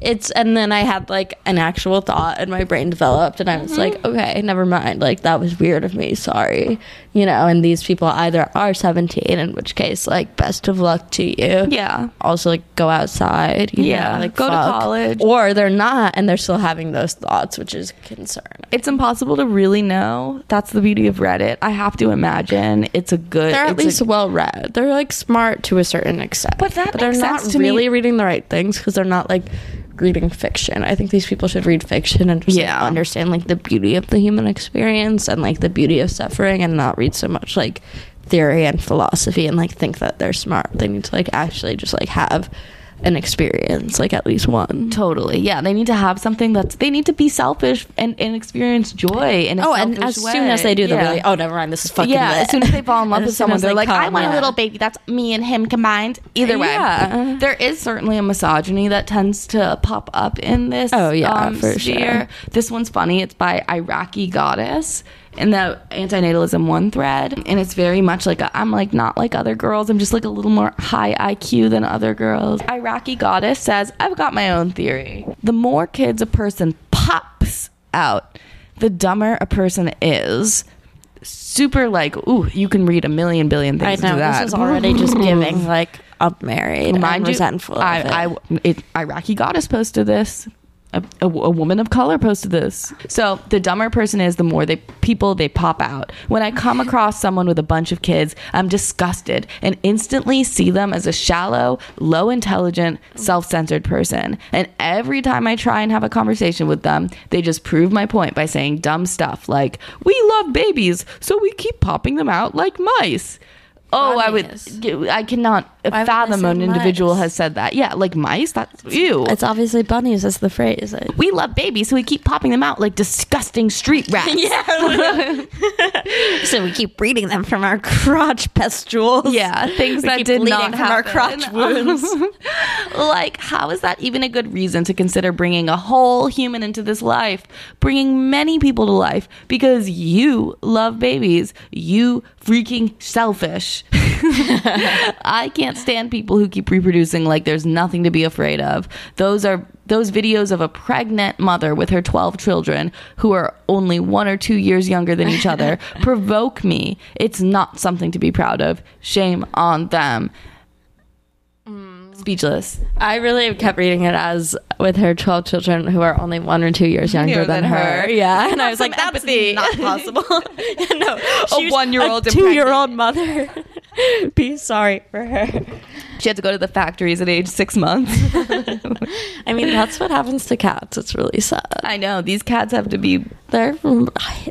Speaker 1: it's and then I had like an actual thought and my brain developed and I was like, mm-hmm. okay, never mind. Like that was weird of me. Sorry. You know, and these people either are 17 in which case like best of luck to you.
Speaker 2: Yeah.
Speaker 1: Also like go outside, you
Speaker 2: Yeah,
Speaker 1: know, like
Speaker 2: go to college.
Speaker 1: Or they're not and they're still having those thoughts, which is concern.
Speaker 2: It's impossible to really know. That's the beauty of Reddit. I have to imagine it's a good.
Speaker 1: They're at
Speaker 2: it's a-
Speaker 1: least well read. They're like smart to a certain extent.
Speaker 2: But that
Speaker 1: they're
Speaker 2: makes
Speaker 1: not
Speaker 2: to me.
Speaker 1: really reading the right things because they're not like reading fiction. I think these people should read fiction and just like, understand like the beauty of the human experience and like the beauty of suffering and not read so much like theory and philosophy and like think that they're smart. They need to like actually just like have an experience, like at least one.
Speaker 2: Totally. Yeah. They need to have something that's. They need to be selfish and, and experience joy. In a
Speaker 1: Oh, and as
Speaker 2: way.
Speaker 1: soon as they do, they're
Speaker 2: Yeah.
Speaker 1: really, oh, never mind, this is fucking
Speaker 2: yeah,
Speaker 1: lit."
Speaker 2: as soon as they fall in love with someone, they're
Speaker 1: they
Speaker 2: like, I want a little baby. That's me and him combined. Either way,
Speaker 1: Yeah.
Speaker 2: there is certainly a misogyny that tends to pop up in this.
Speaker 1: Oh, yeah,
Speaker 2: um,
Speaker 1: for
Speaker 2: sphere.
Speaker 1: sure.
Speaker 2: This one's funny. It's by Iraqi Goddess in the antinatalism one thread, and it's very much like i I'm like not like other girls. I'm just like a little more high IQ than other girls. Iraqi Goddess says, I've got my own theory. The more kids a person pops out, the dumber a person is. Super like, ooh, you can read a million billion things. I know
Speaker 1: this is already just giving like I'm married
Speaker 2: Mind
Speaker 1: and
Speaker 2: you,
Speaker 1: resentful.
Speaker 2: I,
Speaker 1: it.
Speaker 2: I, it, Iraqi goddess posted this. A, a, a woman of color posted this. So the dumber person is, the more they people they pop out. When I come across someone with a bunch of kids, I'm disgusted and instantly see them as a shallow, low intelligent, self centered person. And every time I try and have a conversation with them, they just prove my point by saying dumb stuff like, "We love babies, so we keep popping them out like mice." Oh, I would. I cannot
Speaker 1: would they
Speaker 2: fathom
Speaker 1: say
Speaker 2: an individual
Speaker 1: mice?
Speaker 2: has said that. Yeah, like mice. That's ew.
Speaker 1: It's obviously bunnies. That's the phrase. I-
Speaker 2: we love babies, so we keep popping them out like disgusting street rats. yeah,
Speaker 5: So we keep breeding them from our crotch pustules.
Speaker 2: yeah, things
Speaker 5: We
Speaker 2: that
Speaker 5: keep
Speaker 2: did
Speaker 5: bleeding
Speaker 2: not
Speaker 5: from our
Speaker 2: happen.
Speaker 5: crotch wounds.
Speaker 2: like, how is that even a good reason to consider bringing a whole human into this life, bringing many people to life because you love babies? You freaking selfish. I can't stand people who keep reproducing like there's nothing to be afraid of. Those are those videos of a pregnant mother with her 12 children who are only 1 or 2 years younger than each other provoke me. It's not something to be proud of. Shame on them. Speechless.
Speaker 1: I really kept reading it as with her 12 children who are only one or two years younger than,
Speaker 2: than
Speaker 1: her.
Speaker 2: her.
Speaker 1: Yeah. And I was like, that's not possible. no,
Speaker 2: A one-year-old
Speaker 1: a two year old mother. Be sorry for her.
Speaker 2: She had to go to the factories at age 6 months.
Speaker 1: I mean, that's what happens to cats. It's really sad.
Speaker 2: I know these cats have to be
Speaker 1: They're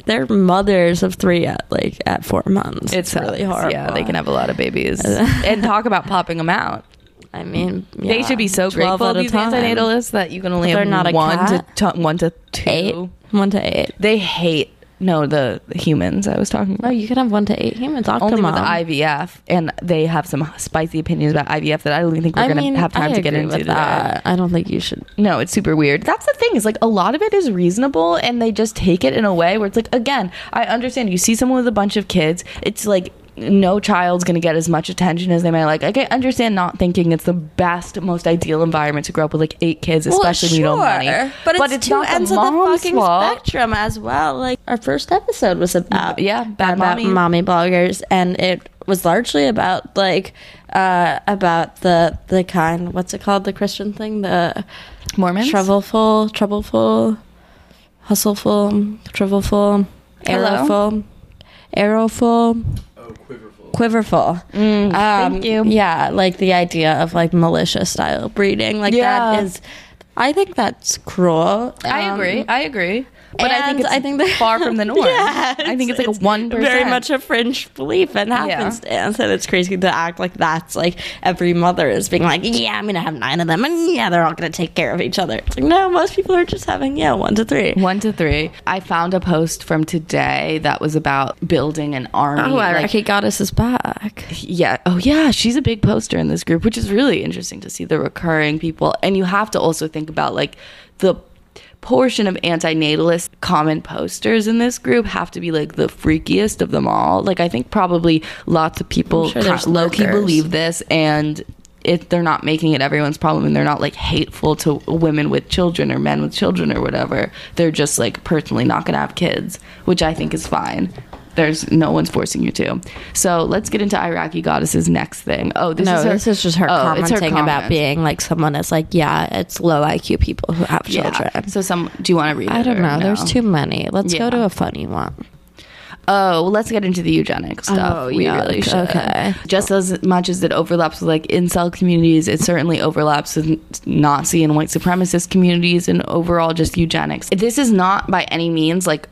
Speaker 1: they're mothers of three at like at four months. It's, really hard.
Speaker 2: Yeah, they can have a lot of babies. and talk about popping them out.
Speaker 1: I mean,
Speaker 2: They should be so
Speaker 1: 12
Speaker 2: grateful these
Speaker 1: time.
Speaker 2: antinatalists that you can only have
Speaker 1: not
Speaker 2: one to t- one to two.
Speaker 1: Eight, one to eight.
Speaker 2: They hate no the, humans I was talking
Speaker 1: No,
Speaker 2: about.
Speaker 1: you can have one to eight humans.
Speaker 2: Only with IVF, and they have some spicy opinions about IVF that I don't even think we're
Speaker 1: I
Speaker 2: gonna
Speaker 1: mean,
Speaker 2: have time
Speaker 1: I
Speaker 2: to get into
Speaker 1: that. I don't think you should.
Speaker 2: No, it's super weird. That's the thing is like a lot of it is reasonable and they just take it in a way where it's like again, I understand you see someone with a bunch of kids, it's like no child's going to get as much attention as they might like. Like, I understand not thinking it's the best, most ideal environment to grow up with like eight kids, especially when you don't have money.
Speaker 1: But it's, two
Speaker 2: not
Speaker 1: ends
Speaker 2: the
Speaker 1: of the fucking
Speaker 2: fault.
Speaker 1: spectrum as well. Like our first episode was about
Speaker 2: Yeah, bad
Speaker 1: about
Speaker 2: mommy.
Speaker 1: mommy bloggers, and it was largely about like uh about the the kind what's it called the Christian thing the
Speaker 2: Mormons?
Speaker 1: troubleful troubleful hustleful troubleful arrowful arrowful
Speaker 3: quiverful.
Speaker 1: quiverful.
Speaker 2: Mm, thank
Speaker 1: Um,
Speaker 2: you.
Speaker 1: Yeah, like the idea of like militia style breeding, like
Speaker 2: Yeah.
Speaker 1: that is. I think that's cruel.
Speaker 2: I
Speaker 1: Um,
Speaker 2: agree. I agree. But I think
Speaker 1: And
Speaker 2: it's
Speaker 1: I think that-
Speaker 2: far from the norm.
Speaker 1: Yeah,
Speaker 2: I think it's like a
Speaker 1: it's
Speaker 2: one percent.
Speaker 1: Very much a fringe belief and happenstance, and it's crazy to act like that's like every mother is being like, yeah, I'm gonna have nine of them, and yeah, they're all gonna take care of each other. It's like no, most people are just having yeah, one to three.
Speaker 2: One to three. I found a post from today that was about building an army.
Speaker 1: Oh,
Speaker 2: like-
Speaker 1: Iraqi goddess is back.
Speaker 2: yeah. Oh, yeah. She's a big poster in this group, which is really interesting to see the recurring people. And you have to also think about like the portion of antinatalist comment posters in this group have to be like the freakiest of them all. Like I think probably lots of people
Speaker 1: sure
Speaker 2: low key believe this and if they're not making it everyone's problem and they're not like hateful to women with children or men with children or whatever. They're just like personally not to have kids, which I think is fine. There's no one's forcing you to. So let's get into Iraqi goddesses next thing. Oh, this
Speaker 1: no,
Speaker 2: is her,
Speaker 1: this is just her
Speaker 2: oh, it's her
Speaker 1: commenting about being like someone is like, yeah, it's low IQ people who have
Speaker 2: Yeah.
Speaker 1: children.
Speaker 2: So some. Do you want to read it?
Speaker 1: I don't know. There's too many. Let's
Speaker 2: Yeah.
Speaker 1: go to a funny one.
Speaker 2: Oh, well, let's get into the eugenics oh, stuff.
Speaker 1: Oh,
Speaker 2: we
Speaker 1: yeah,
Speaker 2: really should.
Speaker 1: okay.
Speaker 2: Just as much as it overlaps with like incel communities, it certainly overlaps with Nazi and white supremacist communities and overall just eugenics. This is not by any means like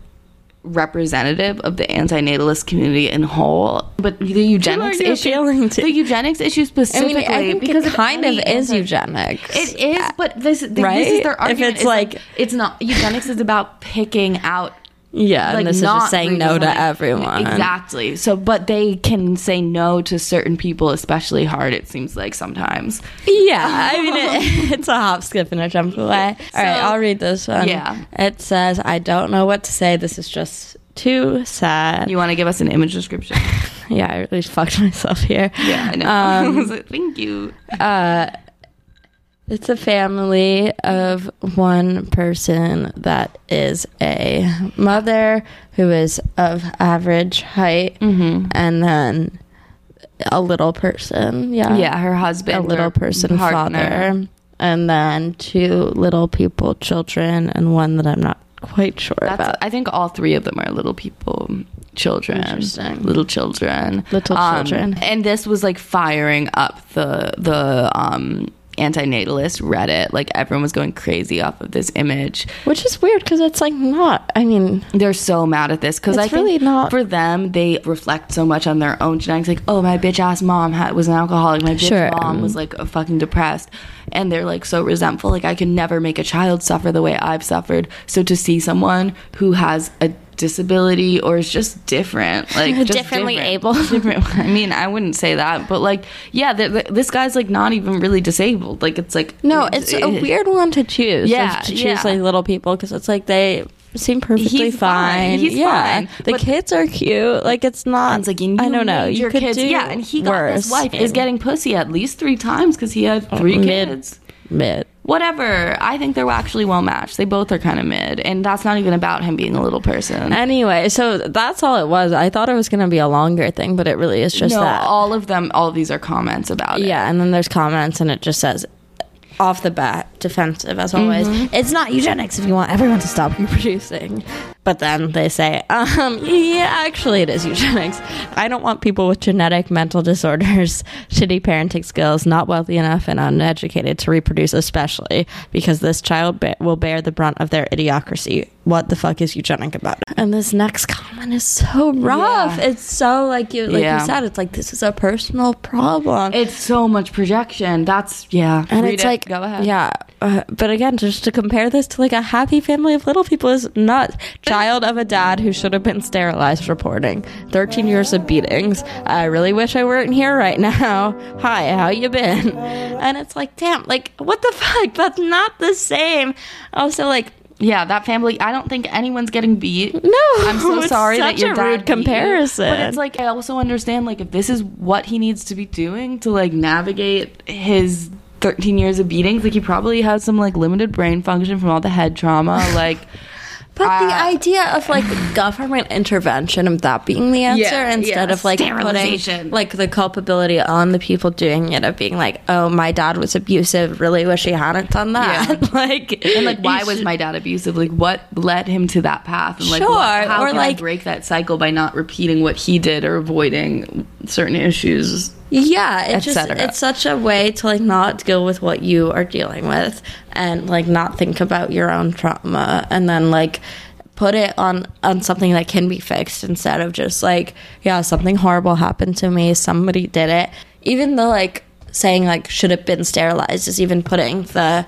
Speaker 2: representative of the antinatalist community in whole, but the eugenics issue, the eugenics issue
Speaker 1: I
Speaker 2: specifically,
Speaker 1: mean, I
Speaker 2: because
Speaker 1: it kind of is eugenics.
Speaker 2: It is, but this, th- this
Speaker 1: Right?
Speaker 2: is their argument.
Speaker 1: If it's
Speaker 2: is,
Speaker 1: like-
Speaker 2: it's not eugenics is about picking out
Speaker 1: yeah, and this is just saying no to everyone.
Speaker 2: Exactly. So, but they can say no to certain people, especially hard. It seems like sometimes.
Speaker 1: Yeah, I mean, it, it's a hop, skip, and a jump away. All right,
Speaker 2: So-
Speaker 1: I'll read this one.
Speaker 2: Yeah.
Speaker 1: It says, I don't know what to say. This is just too sad.
Speaker 2: You want to give us an image description?
Speaker 1: yeah, I really fucked myself here.
Speaker 2: Yeah, I know.
Speaker 1: Um,
Speaker 2: like, Thank you.
Speaker 1: It's a family of one person that is a mother who is of average height,
Speaker 2: Mm-hmm.
Speaker 1: and then a little person. Yeah.
Speaker 2: Yeah, her husband,
Speaker 1: a little person
Speaker 2: partner.
Speaker 1: father. And then two little people children, and one that I'm not quite sure
Speaker 2: That's,
Speaker 1: about.
Speaker 2: I think all three of them are little people, children,
Speaker 1: Interesting.
Speaker 2: little children,
Speaker 1: Little
Speaker 2: Um,
Speaker 1: children.
Speaker 2: and this was like firing up the the um antinatalist Reddit. Like everyone was going crazy off of this image.
Speaker 1: Which is weird because it's like not. I mean,
Speaker 2: They're so mad at this because I
Speaker 1: really not-
Speaker 2: for them. They reflect so much on their own genetics. Like, oh, my bitch ass mom had, was an alcoholic. My bitch
Speaker 1: Sure.
Speaker 2: mom was like a fucking depressed, and they're like so resentful. Like, I could never make a child suffer the way I've suffered. So to see someone who has a disability or is just different, like just
Speaker 1: Differently
Speaker 2: different-
Speaker 1: able.
Speaker 2: different. I mean, I wouldn't say that, but like, yeah, th th this guy's like not even really disabled. Like, it's like
Speaker 1: no, it's a weird one to choose.
Speaker 2: Yeah,
Speaker 1: to choose
Speaker 2: yeah.
Speaker 1: like little people because it's like they seem perfectly
Speaker 2: He's fine.
Speaker 1: fine.
Speaker 2: He's
Speaker 1: yeah,
Speaker 2: fine.
Speaker 1: the
Speaker 2: But-
Speaker 1: kids are cute. Like it's not.
Speaker 2: It's like, you
Speaker 1: I don't know. You
Speaker 2: your
Speaker 1: could
Speaker 2: kids,
Speaker 1: do
Speaker 2: yeah, and he got
Speaker 1: worse.
Speaker 2: his wife is getting pussy at least three times because he had three
Speaker 1: mid.
Speaker 2: kids.
Speaker 1: Mid.
Speaker 2: Whatever. I think they're actually well matched. They both are kind of mid, and that's not even about him being a little person.
Speaker 1: Anyway, so that's all it was. I thought it was going to be a longer thing, but it really is just
Speaker 2: no,
Speaker 1: that.
Speaker 2: all of them, all of these are comments about it.
Speaker 1: Yeah, and then there's comments, and it just says off the bat, defensive as always.
Speaker 2: Mm-hmm.
Speaker 1: It's not eugenics if you want everyone to stop reproducing. But then they say, um, yeah, actually, it is eugenics. I don't want people with genetic mental disorders, shitty parenting skills, not wealthy enough, and uneducated to reproduce, especially because this child ba- will bear the brunt of their idiocracy. What the fuck is eugenic about? And this next comment is so rough.
Speaker 2: Yeah.
Speaker 1: It's so like you, like
Speaker 2: Yeah.
Speaker 1: you said. It's like this is a personal problem.
Speaker 2: It's so much projection. That's yeah.
Speaker 1: And
Speaker 2: Read
Speaker 1: it's
Speaker 2: it.
Speaker 1: like,
Speaker 2: go ahead.
Speaker 1: Yeah. Uh, but again, just to compare this to like a happy family of little people is not. Child of a dad who should have been sterilized reporting. 13 years of beatings. I really wish I weren't here right now. Hi, how you been? And it's like, damn, like, what the fuck? That's not the same. Also, like,
Speaker 2: Yeah, that family. I don't think anyone's getting beat.
Speaker 1: No,
Speaker 2: I'm so sorry that
Speaker 1: such
Speaker 2: your
Speaker 1: a
Speaker 2: dad
Speaker 1: rude
Speaker 2: beat you.
Speaker 1: comparison.
Speaker 2: But it's like I also understand like if this is what he needs to be doing to like navigate his 13 years of beatings, like he probably has some like limited brain function from all the head trauma. Like,
Speaker 1: But the
Speaker 2: Uh,
Speaker 1: idea of like government intervention of that being the answer
Speaker 2: Yeah,
Speaker 1: instead
Speaker 2: yeah,
Speaker 1: of like putting like the culpability on the people doing it of being like, oh, my dad was abusive. Really wish he hadn't done that. like
Speaker 2: and like, why was
Speaker 1: should-
Speaker 2: my dad abusive? Like, what led him to that path? And like,
Speaker 1: Sure,
Speaker 2: what, how
Speaker 1: or,
Speaker 2: can
Speaker 1: like-
Speaker 2: I break that cycle by not repeating what he did or avoiding certain issues?
Speaker 1: Yeah, it just it's such a way to like not deal with what you are dealing with and like not think about your own trauma and then like put it on on something that can be fixed instead of just like yeah something horrible happened to me somebody did it. Even though like saying like should have been sterilized is even putting the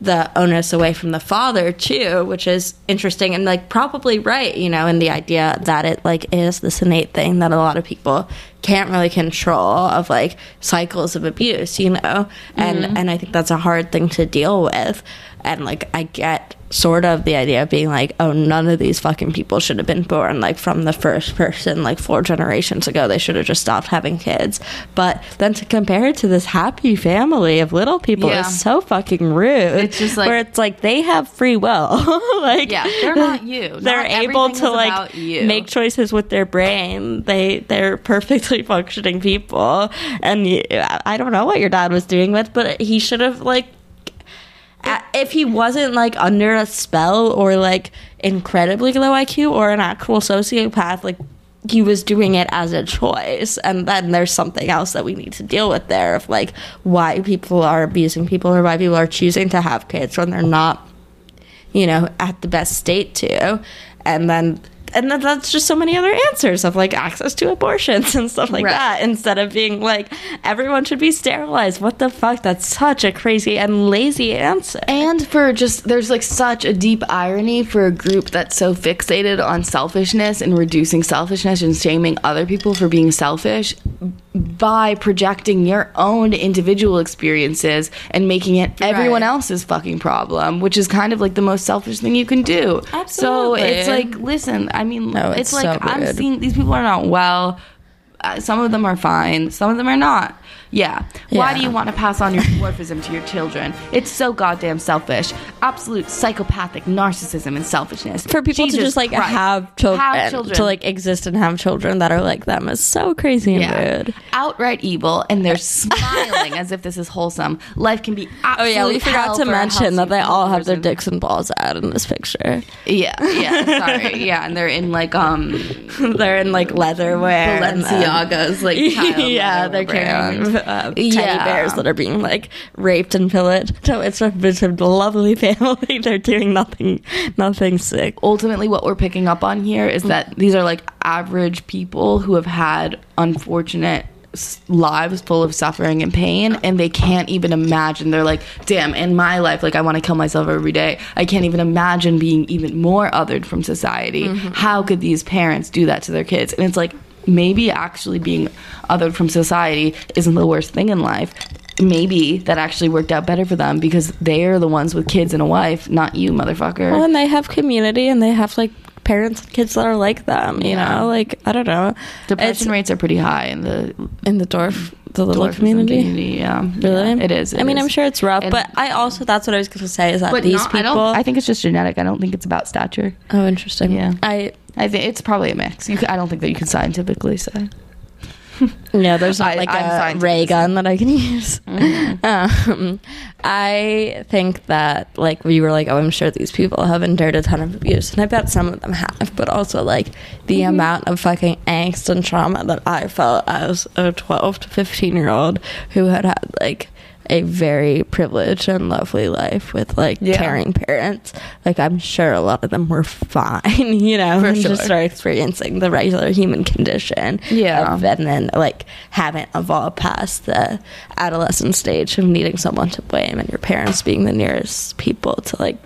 Speaker 1: the onus away from the father too which is interesting and like probably right you know in the idea that it like is this innate thing that a lot of people can't really control of like cycles of abuse you know? And mm-hmm. and i think that's a hard thing to deal with. And like i get sort of the idea of being like oh none of these fucking people should have been born like from the first person like four generations ago. They should have just stopped having kids. But then to compare it to this happy family of little people
Speaker 2: Yeah.
Speaker 1: is so fucking rude.
Speaker 2: It's just like-
Speaker 1: where it's like they have free will. Like
Speaker 2: Yeah, they're not you.
Speaker 1: they're
Speaker 2: Not
Speaker 1: able to like make choices with their brain. They they're perfectly functioning people. And you, i don't know what your dad was doing with but he should have like if he wasn't like under a spell or like incredibly low IQ or an actual sociopath, like he was doing it as a choice. And then there's something else that we need to deal with there of like why people are abusing people or why people are choosing to have kids when they're not, you know, at the best state to. And then and that's just so many other answers of like access to abortions and stuff like
Speaker 2: Right.
Speaker 1: that instead of being like everyone should be sterilized. What the fuck? That's such a crazy and lazy answer.
Speaker 2: And for just, there's like such a deep irony for a group that's so fixated on selfishness and reducing selfishness and shaming other people for being selfish by projecting your own individual experiences and making it everyone
Speaker 1: Right.
Speaker 2: else's fucking problem, which is kind of like the most selfish thing you can do.
Speaker 1: Absolutely.
Speaker 2: So it's like, listen, I mean,
Speaker 1: No,
Speaker 2: it's,
Speaker 1: it's
Speaker 2: like
Speaker 1: so
Speaker 2: I'm seeing these people are not well. Uh, some of them are fine. Some of them are not. Yeah. Why do you want to pass on your dwarfism to your children? It's so goddamn selfish. Absolute psychopathic narcissism and selfishness.
Speaker 1: for people to just like
Speaker 2: Christ.
Speaker 1: have children,
Speaker 2: Have children.
Speaker 1: to like exist and have children that are like them is so crazy and
Speaker 2: yeah.
Speaker 1: rude.
Speaker 2: outright evil, and they're smiling as if this is wholesome. Life can be
Speaker 1: Oh yeah, we forgot to mention that they all have their dicks and balls out in this picture.
Speaker 2: Yeah, yeah. Sorry, yeah, and they're in like um
Speaker 1: they're in like leather wear. and then-
Speaker 2: Balenciagas, like child
Speaker 1: yeah,
Speaker 2: leather
Speaker 1: they're carrying
Speaker 2: brand.
Speaker 1: uh, teddy
Speaker 2: Yeah.
Speaker 1: bears that are being like raped and pillaged. So it's a, it's a lovely family. They're doing nothing, nothing sick.
Speaker 2: ultimately what we're picking up on here is that these are like average people who have had unfortunate lives full of suffering and pain and they can't even imagine they're like damn in my life like i want to kill myself every day i can't even imagine being even more othered from society how could these parents do that to their kids and it's like maybe actually being othered from society isn't the worst thing in life maybe that actually worked out better for them because they're the ones with kids and a wife not you motherfucker
Speaker 1: Well, and they have community, and they have like parents and kids that are like them. You
Speaker 2: Yeah.
Speaker 1: know, like I don't know,
Speaker 2: Depression
Speaker 1: It's
Speaker 2: rates are pretty high in the
Speaker 1: in the dwarf, the little
Speaker 2: dwarfism
Speaker 1: community.
Speaker 2: Yeah,
Speaker 1: Really?
Speaker 2: Yeah, it is.
Speaker 1: I mean,
Speaker 2: is.
Speaker 1: I'm sure it's rough,
Speaker 2: And-
Speaker 1: but I also that's what I was going to say is that
Speaker 2: But
Speaker 1: these
Speaker 2: not- I
Speaker 1: people.
Speaker 2: don't. I think it's just genetic. I don't think it's about stature.
Speaker 1: oh, interesting.
Speaker 2: Yeah.
Speaker 1: I
Speaker 2: I think it's probably a mix. You, c- I don't think that you can scientifically say.
Speaker 1: No, There's not
Speaker 2: I-
Speaker 1: like
Speaker 2: I'm
Speaker 1: a ray gun that I can use. Um, I think that like we were like, oh, I'm sure these people have endured a ton of abuse, and I bet some of them have. But also like the amount of fucking angst and trauma that I felt as a 12 to 15 year old who had had like a very privileged and lovely life with like
Speaker 2: Yeah.
Speaker 1: caring parents. Like I'm sure a lot of them were fine, you know,
Speaker 2: For
Speaker 1: and just
Speaker 2: sure.
Speaker 1: are experiencing the regular human condition.
Speaker 2: Yeah.
Speaker 1: of- and then like haven't evolved past the adolescent stage of needing someone to blame and your parents being the nearest people to like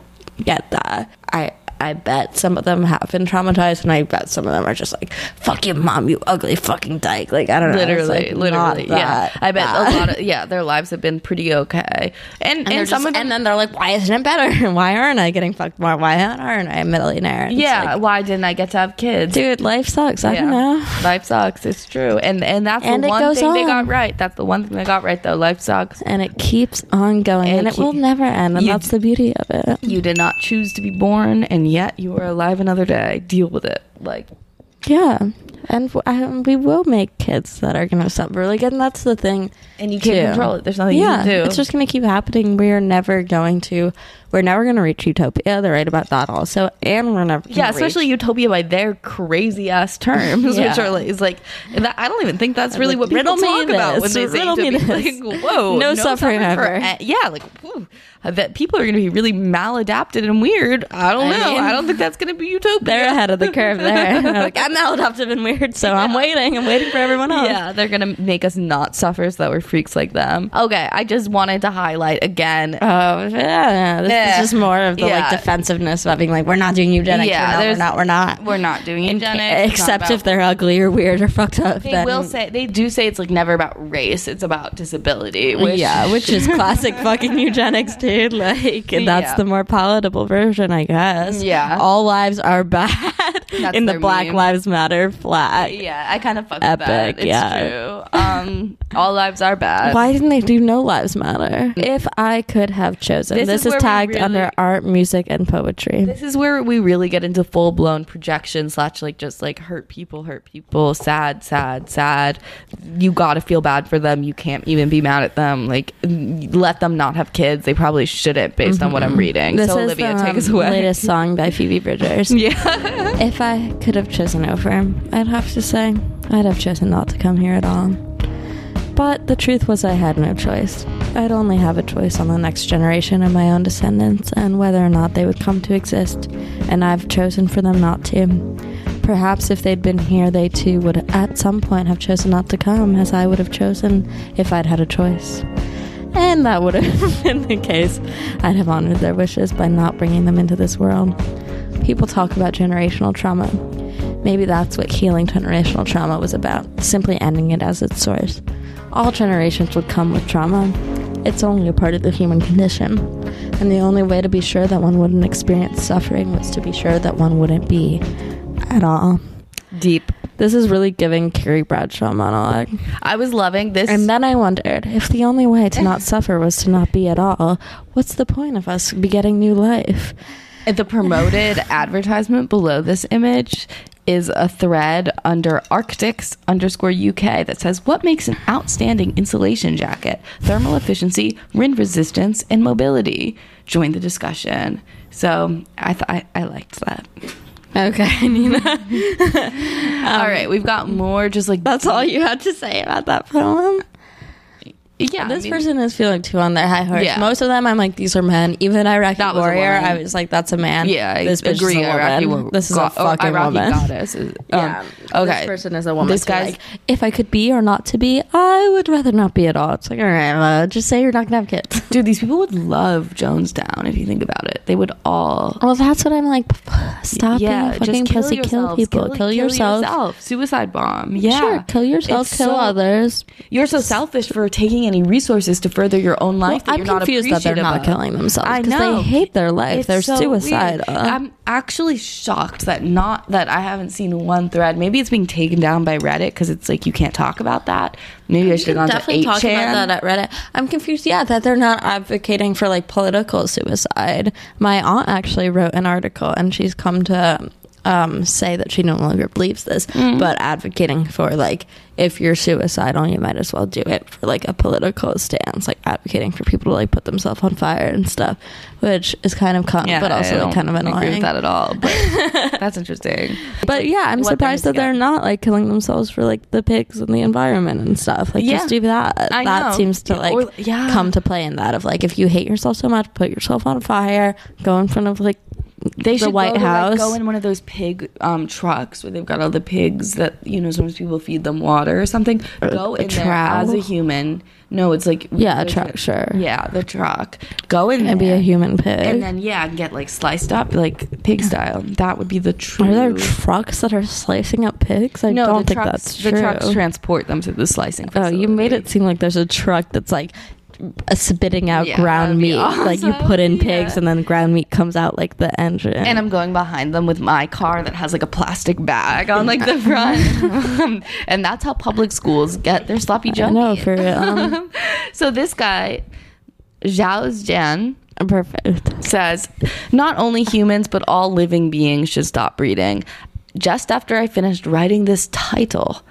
Speaker 1: get that. I I bet some of them have been traumatized, and I bet some of them are just like, "Fuck you, mom, you ugly fucking dyke." Like I don't know,
Speaker 2: Literally,
Speaker 1: like,
Speaker 2: literally, yeah. I bet
Speaker 1: bad.
Speaker 2: a lot of yeah, their lives have been pretty okay, and and,
Speaker 1: And,
Speaker 2: some
Speaker 1: just-
Speaker 2: of them.
Speaker 1: and then they're like, "Why isn't it better? Why aren't I getting fucked more? Why aren't I a millionaire?" And
Speaker 2: yeah,
Speaker 1: like,
Speaker 2: why didn't I get to have kids?
Speaker 1: dude, life sucks. I don't know.
Speaker 2: Life sucks. It's true, and and that's
Speaker 1: And
Speaker 2: the one thing they got
Speaker 1: on.
Speaker 2: right. That's the one thing they got right, though. Life sucks.
Speaker 1: And it keeps on going,
Speaker 2: And
Speaker 1: and,
Speaker 2: it
Speaker 1: it will never end. And
Speaker 2: You-
Speaker 1: that's the beauty of it.
Speaker 2: You did not choose to be born, and yet you are alive another day. Deal with it. Like,
Speaker 1: Yeah. and w- I- we will make kids that are going to suffer. Like, and that's the thing.
Speaker 2: And you can't
Speaker 1: too.
Speaker 2: control it. There's nothing you
Speaker 1: yeah,
Speaker 2: can do.
Speaker 1: it's just going to keep happening. We are never going to. We're never going to reach utopia. They're right about that also, and we're never.
Speaker 2: yeah, especially
Speaker 1: reach-
Speaker 2: utopia by their crazy ass terms, which are like, is like, that, I don't even think that's really
Speaker 1: like,
Speaker 2: what people talk about when they say utopia.
Speaker 1: this.
Speaker 2: Like, whoa,
Speaker 1: No suffering
Speaker 2: for
Speaker 1: ever.
Speaker 2: a- yeah, like, whew, that people are going to be really maladapted and weird. I don't
Speaker 1: I
Speaker 2: know.
Speaker 1: mean,
Speaker 2: I don't think that's going to be utopia.
Speaker 1: They're ahead of the curve there. Like, I'm maladaptive and weird, so I'm waiting. I'm waiting for everyone else.
Speaker 2: Yeah, they're gonna make us not suffer so that we're freaks like them. Okay, I just wanted to highlight again.
Speaker 1: Oh yeah, yeah. This
Speaker 2: Yeah.
Speaker 1: is just more of the
Speaker 2: Yeah.
Speaker 1: like defensiveness about being like, we're not doing eugenics.
Speaker 2: Yeah,
Speaker 1: we're, not, we're not. We're not.
Speaker 2: We're not doing eugenics, It's
Speaker 1: except if they're ugly or weird or fucked up.
Speaker 2: They
Speaker 1: then,
Speaker 2: will say they do say it's like never about race; it's about disability. Which,
Speaker 1: yeah, which is classic fucking eugenics, dude. Like, and that's
Speaker 2: Yeah.
Speaker 1: the more palatable version, I guess.
Speaker 2: Yeah.
Speaker 1: all lives are bad
Speaker 2: That's
Speaker 1: in the Black
Speaker 2: meme.
Speaker 1: Lives Matter flag.
Speaker 2: yeah, I kind of fucked with that.
Speaker 1: Epic,
Speaker 2: It's
Speaker 1: yeah.
Speaker 2: true. Um, all lives are bad.
Speaker 1: Why didn't they do No Lives Matter? If I could have chosen,
Speaker 2: This
Speaker 1: this,
Speaker 2: is
Speaker 1: is, tagged
Speaker 2: really-
Speaker 1: under art, music, and poetry.
Speaker 2: This is where we really get into full blown projection slash like just like hurt people, hurt people, sad, sad, sad. You got to feel bad for them. You can't even be mad at them. Like let them not have kids. They probably shouldn't, based on what I'm reading.
Speaker 1: Mm-hmm. This
Speaker 2: so
Speaker 1: is
Speaker 2: Olivia,
Speaker 1: the
Speaker 2: take us away.
Speaker 1: latest song by Phoebe Bridgers.
Speaker 2: Yeah.
Speaker 1: If I could have chosen over him, I'd have to say I'd have chosen not to come here at all. But the truth was, I had no choice. I'd only have a choice on the next generation of my own descendants and whether or not they would come to exist, and I've chosen for them not to. Perhaps if they'd been here, they too would at some point have chosen not to come, as I would have chosen if I'd had a choice. And that would have been the case. I'd have honored their wishes by not bringing them into this world. People talk about generational trauma. Maybe that's what healing generational trauma was about, simply ending it as its source. All generations would come with trauma. It's only a part of the human condition. And the only way to be sure that one wouldn't experience suffering was to be sure that one wouldn't be at all.
Speaker 2: Deep.
Speaker 1: This is really giving Carrie Bradshaw monologue.
Speaker 2: I was loving this.
Speaker 1: And then I wondered if the only way to not suffer was to not be at all, what's the point of us begetting new life?
Speaker 2: the promoted advertisement below this image is a thread under Arctics underscore UK that says what makes an outstanding insulation jacket? Thermal efficiency, wind resistance, and mobility. Join the discussion. So I th- I, I liked that.
Speaker 1: Okay, Nina.
Speaker 2: all right, we've got more. Just like
Speaker 1: That's all you had to say about that poem?
Speaker 2: Yeah,
Speaker 1: this
Speaker 2: I mean-
Speaker 1: person is feeling too on their high horse.
Speaker 2: Yeah.
Speaker 1: Most of them, I'm like, these are men. Even Iraqi
Speaker 2: That
Speaker 1: warrior. I was like, that's a man.
Speaker 2: Yeah, I
Speaker 1: this
Speaker 2: agree.
Speaker 1: is a
Speaker 2: Iraqi
Speaker 1: woman.
Speaker 2: wo-
Speaker 1: this is a fucking
Speaker 2: Iraqi
Speaker 1: woman.
Speaker 2: goddess. is-
Speaker 1: Yeah.
Speaker 2: Um, okay.
Speaker 1: This person is a woman.
Speaker 2: This guy's
Speaker 1: like, if I could be or not to be, I would rather not be at all. It's like, all right, uh, just say you're not gonna have kids.
Speaker 2: dude. These people would love Jonestown if you think about it. They would all.
Speaker 1: Well, that's what I'm like. Stop
Speaker 2: yeah,
Speaker 1: being fucking
Speaker 2: kill
Speaker 1: pussy. Kill people. Kill, yourself.
Speaker 2: Suicide bomb. Yeah.
Speaker 1: Sure, kill yourself.
Speaker 2: It's
Speaker 1: kill
Speaker 2: so-
Speaker 1: others.
Speaker 2: You're so selfish for taking any resources to further your own life.
Speaker 1: Well,
Speaker 2: that
Speaker 1: I'm
Speaker 2: not
Speaker 1: confused that they're not killing themselves
Speaker 2: I
Speaker 1: because
Speaker 2: know.
Speaker 1: they hate their life.
Speaker 2: It's
Speaker 1: they're
Speaker 2: so
Speaker 1: suicidal.
Speaker 2: weird. Uh. I'm actually shocked that not that I haven't seen one thread. Maybe it's being taken down by Reddit because it's like you can't talk about that. Maybe I should have gone
Speaker 1: definitely
Speaker 2: to 8chan.
Speaker 1: talking about that at Reddit. I'm confused. Yeah, that they're not advocating for like political suicide. My aunt actually wrote an article, and she's come to um, say that she no longer believes this,
Speaker 2: Mm-hmm.
Speaker 1: but advocating for like if you're suicidal, you might as well do it for like a political stance, like advocating for people to like put themselves on fire and stuff, which is kind of cunt, but also like, kind of
Speaker 2: agree
Speaker 1: annoying.
Speaker 2: with that at all. But that's interesting.
Speaker 1: But yeah, I'm
Speaker 2: What
Speaker 1: surprised that they're not like killing themselves for like the pigs and the environment and stuff. Like
Speaker 2: Yeah.
Speaker 1: just do that.
Speaker 2: I
Speaker 1: that
Speaker 2: know.
Speaker 1: seems to like
Speaker 2: Or- yeah.
Speaker 1: come to play in that of like if you hate yourself so much, put yourself on fire, go in front of like
Speaker 2: They
Speaker 1: the
Speaker 2: should
Speaker 1: White
Speaker 2: go to, Like, go in one of those pig um, trucks where they've got all the pigs that you know. Sometimes people feed them water or something. Go in there as a human. No, it's like
Speaker 1: Yeah, a truck, sure.
Speaker 2: Yeah, the truck. Go in
Speaker 1: and be a human pig.
Speaker 2: and then yeah, get like sliced up like pig style. That would be the true.
Speaker 1: Are there trucks that are slicing up pigs? I
Speaker 2: no,
Speaker 1: don't think
Speaker 2: trucks,
Speaker 1: that's true.
Speaker 2: the trucks transport them to the slicing.
Speaker 1: oh, you made it seem like there's a truck that's like spitting out
Speaker 2: Yeah,
Speaker 1: ground meat. Like you put in pigs
Speaker 2: Yeah.
Speaker 1: and then ground meat comes out like the engine.
Speaker 2: and I'm going behind them with my car that has like a plastic bag on like the front, and that's how public schools get their sloppy
Speaker 1: I
Speaker 2: No,
Speaker 1: for real. Um,
Speaker 2: so this guy, Zhao Jian,
Speaker 1: perfect.
Speaker 2: says not only humans but all living beings should stop breeding. just after I finished writing this title,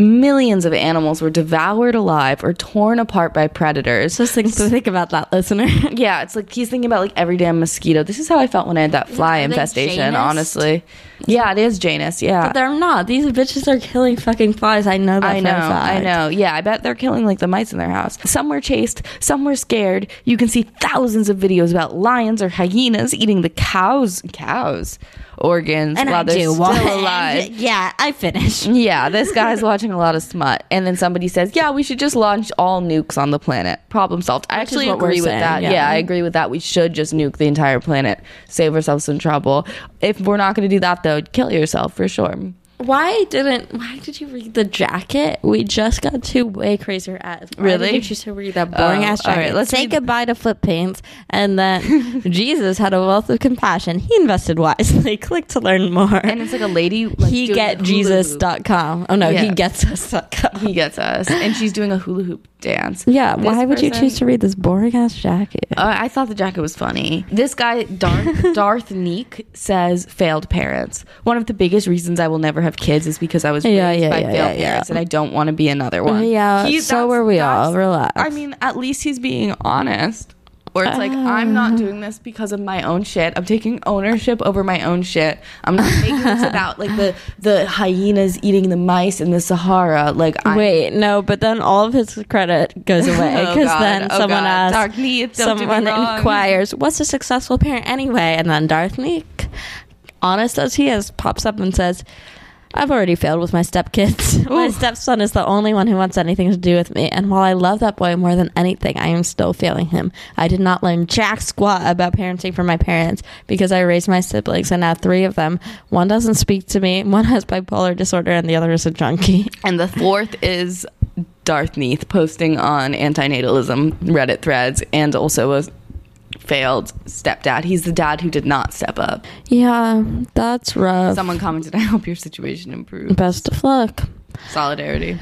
Speaker 2: millions of animals were devoured alive or torn apart by predators.
Speaker 1: Just think, think about that, listener.
Speaker 2: Yeah, it's like he's thinking about like every damn mosquito. This is how I felt when I had that fly
Speaker 1: they
Speaker 2: infestation, honestly. Yeah, it is Janus. Yeah.
Speaker 1: But they're not. These bitches are killing fucking flies. I know that.
Speaker 2: I know. I know. Yeah, I bet they're killing like the mice in their house. Some were chased, some were scared. You can see thousands of videos about lions or hyenas eating the cows, cows organs
Speaker 1: And
Speaker 2: while
Speaker 1: I
Speaker 2: they're
Speaker 1: do
Speaker 2: still alive.
Speaker 1: Yeah, I finished.
Speaker 2: Yeah, this guy's watching a lot of smut, and then somebody says, "Yeah, we should just launch all nukes on the planet. Problem solved." I
Speaker 1: Which
Speaker 2: actually
Speaker 1: what we're
Speaker 2: agree with
Speaker 1: saying,
Speaker 2: that.
Speaker 1: yeah.
Speaker 2: Yeah. I agree with that. We should just nuke the entire planet, save ourselves some trouble. If we're not going to do that, though, kill yourself for sure.
Speaker 1: Why didn't? Why did you read the jacket? We just got to way crazier ads. Why
Speaker 2: Really?
Speaker 1: Did you to read that boring
Speaker 2: Oh,
Speaker 1: ass
Speaker 2: all
Speaker 1: jacket?
Speaker 2: right, let's
Speaker 1: say goodbye to flip paints, and then Jesus had a wealth of compassion. He invested wisely. Click to learn more.
Speaker 2: And it's like a lady. Like,
Speaker 1: he get
Speaker 2: hula
Speaker 1: Jesus dot com. Oh no, he
Speaker 2: Yeah.
Speaker 1: gets us.com.
Speaker 2: He gets us, and she's doing a hula hoop dance.
Speaker 1: Yeah,
Speaker 2: This
Speaker 1: why would you choose to read this boring ass jacket?
Speaker 2: Uh, I thought the jacket was funny. This guy, Darth, Darth Neek, says failed parents. One of the biggest reasons I will never have kids is because I was
Speaker 1: Yeah,
Speaker 2: raised
Speaker 1: yeah,
Speaker 2: by
Speaker 1: yeah,
Speaker 2: failed parents, and I don't want to be another one.
Speaker 1: Yeah, so
Speaker 2: that's-
Speaker 1: were we all. Relax.
Speaker 2: I mean, at least he's being honest. Or it's like I'm not doing this because of my own shit. I'm taking ownership over my own shit. I'm not making this about like the the hyenas eating the mice in the Sahara. Like I,
Speaker 1: Wait, no, but then all of his credit goes away
Speaker 2: Oh,
Speaker 1: because
Speaker 2: God.
Speaker 1: then
Speaker 2: Oh,
Speaker 1: someone
Speaker 2: God.
Speaker 1: asks,
Speaker 2: Darth Neek, don't do me
Speaker 1: someone inquires, "What's a successful parent anyway?" And then Darth Neek, honest as he is, pops up and says, "I've already failed with my stepkids. my stepson is the only one who wants anything to do with me, and while I love that boy more than anything, I am still failing him. I did not learn jack squat about parenting from my parents because I raised my siblings, and now three of them. One doesn't speak to me, one has bipolar disorder, and the other is a junkie."
Speaker 2: And the fourth is Darth Neath posting on antinatalism Reddit threads and also a failed stepdad. He's the dad who did not step up.
Speaker 1: Yeah, that's rough.
Speaker 2: Someone commented, I hope your situation improves.
Speaker 1: Best of luck.
Speaker 2: Solidarity.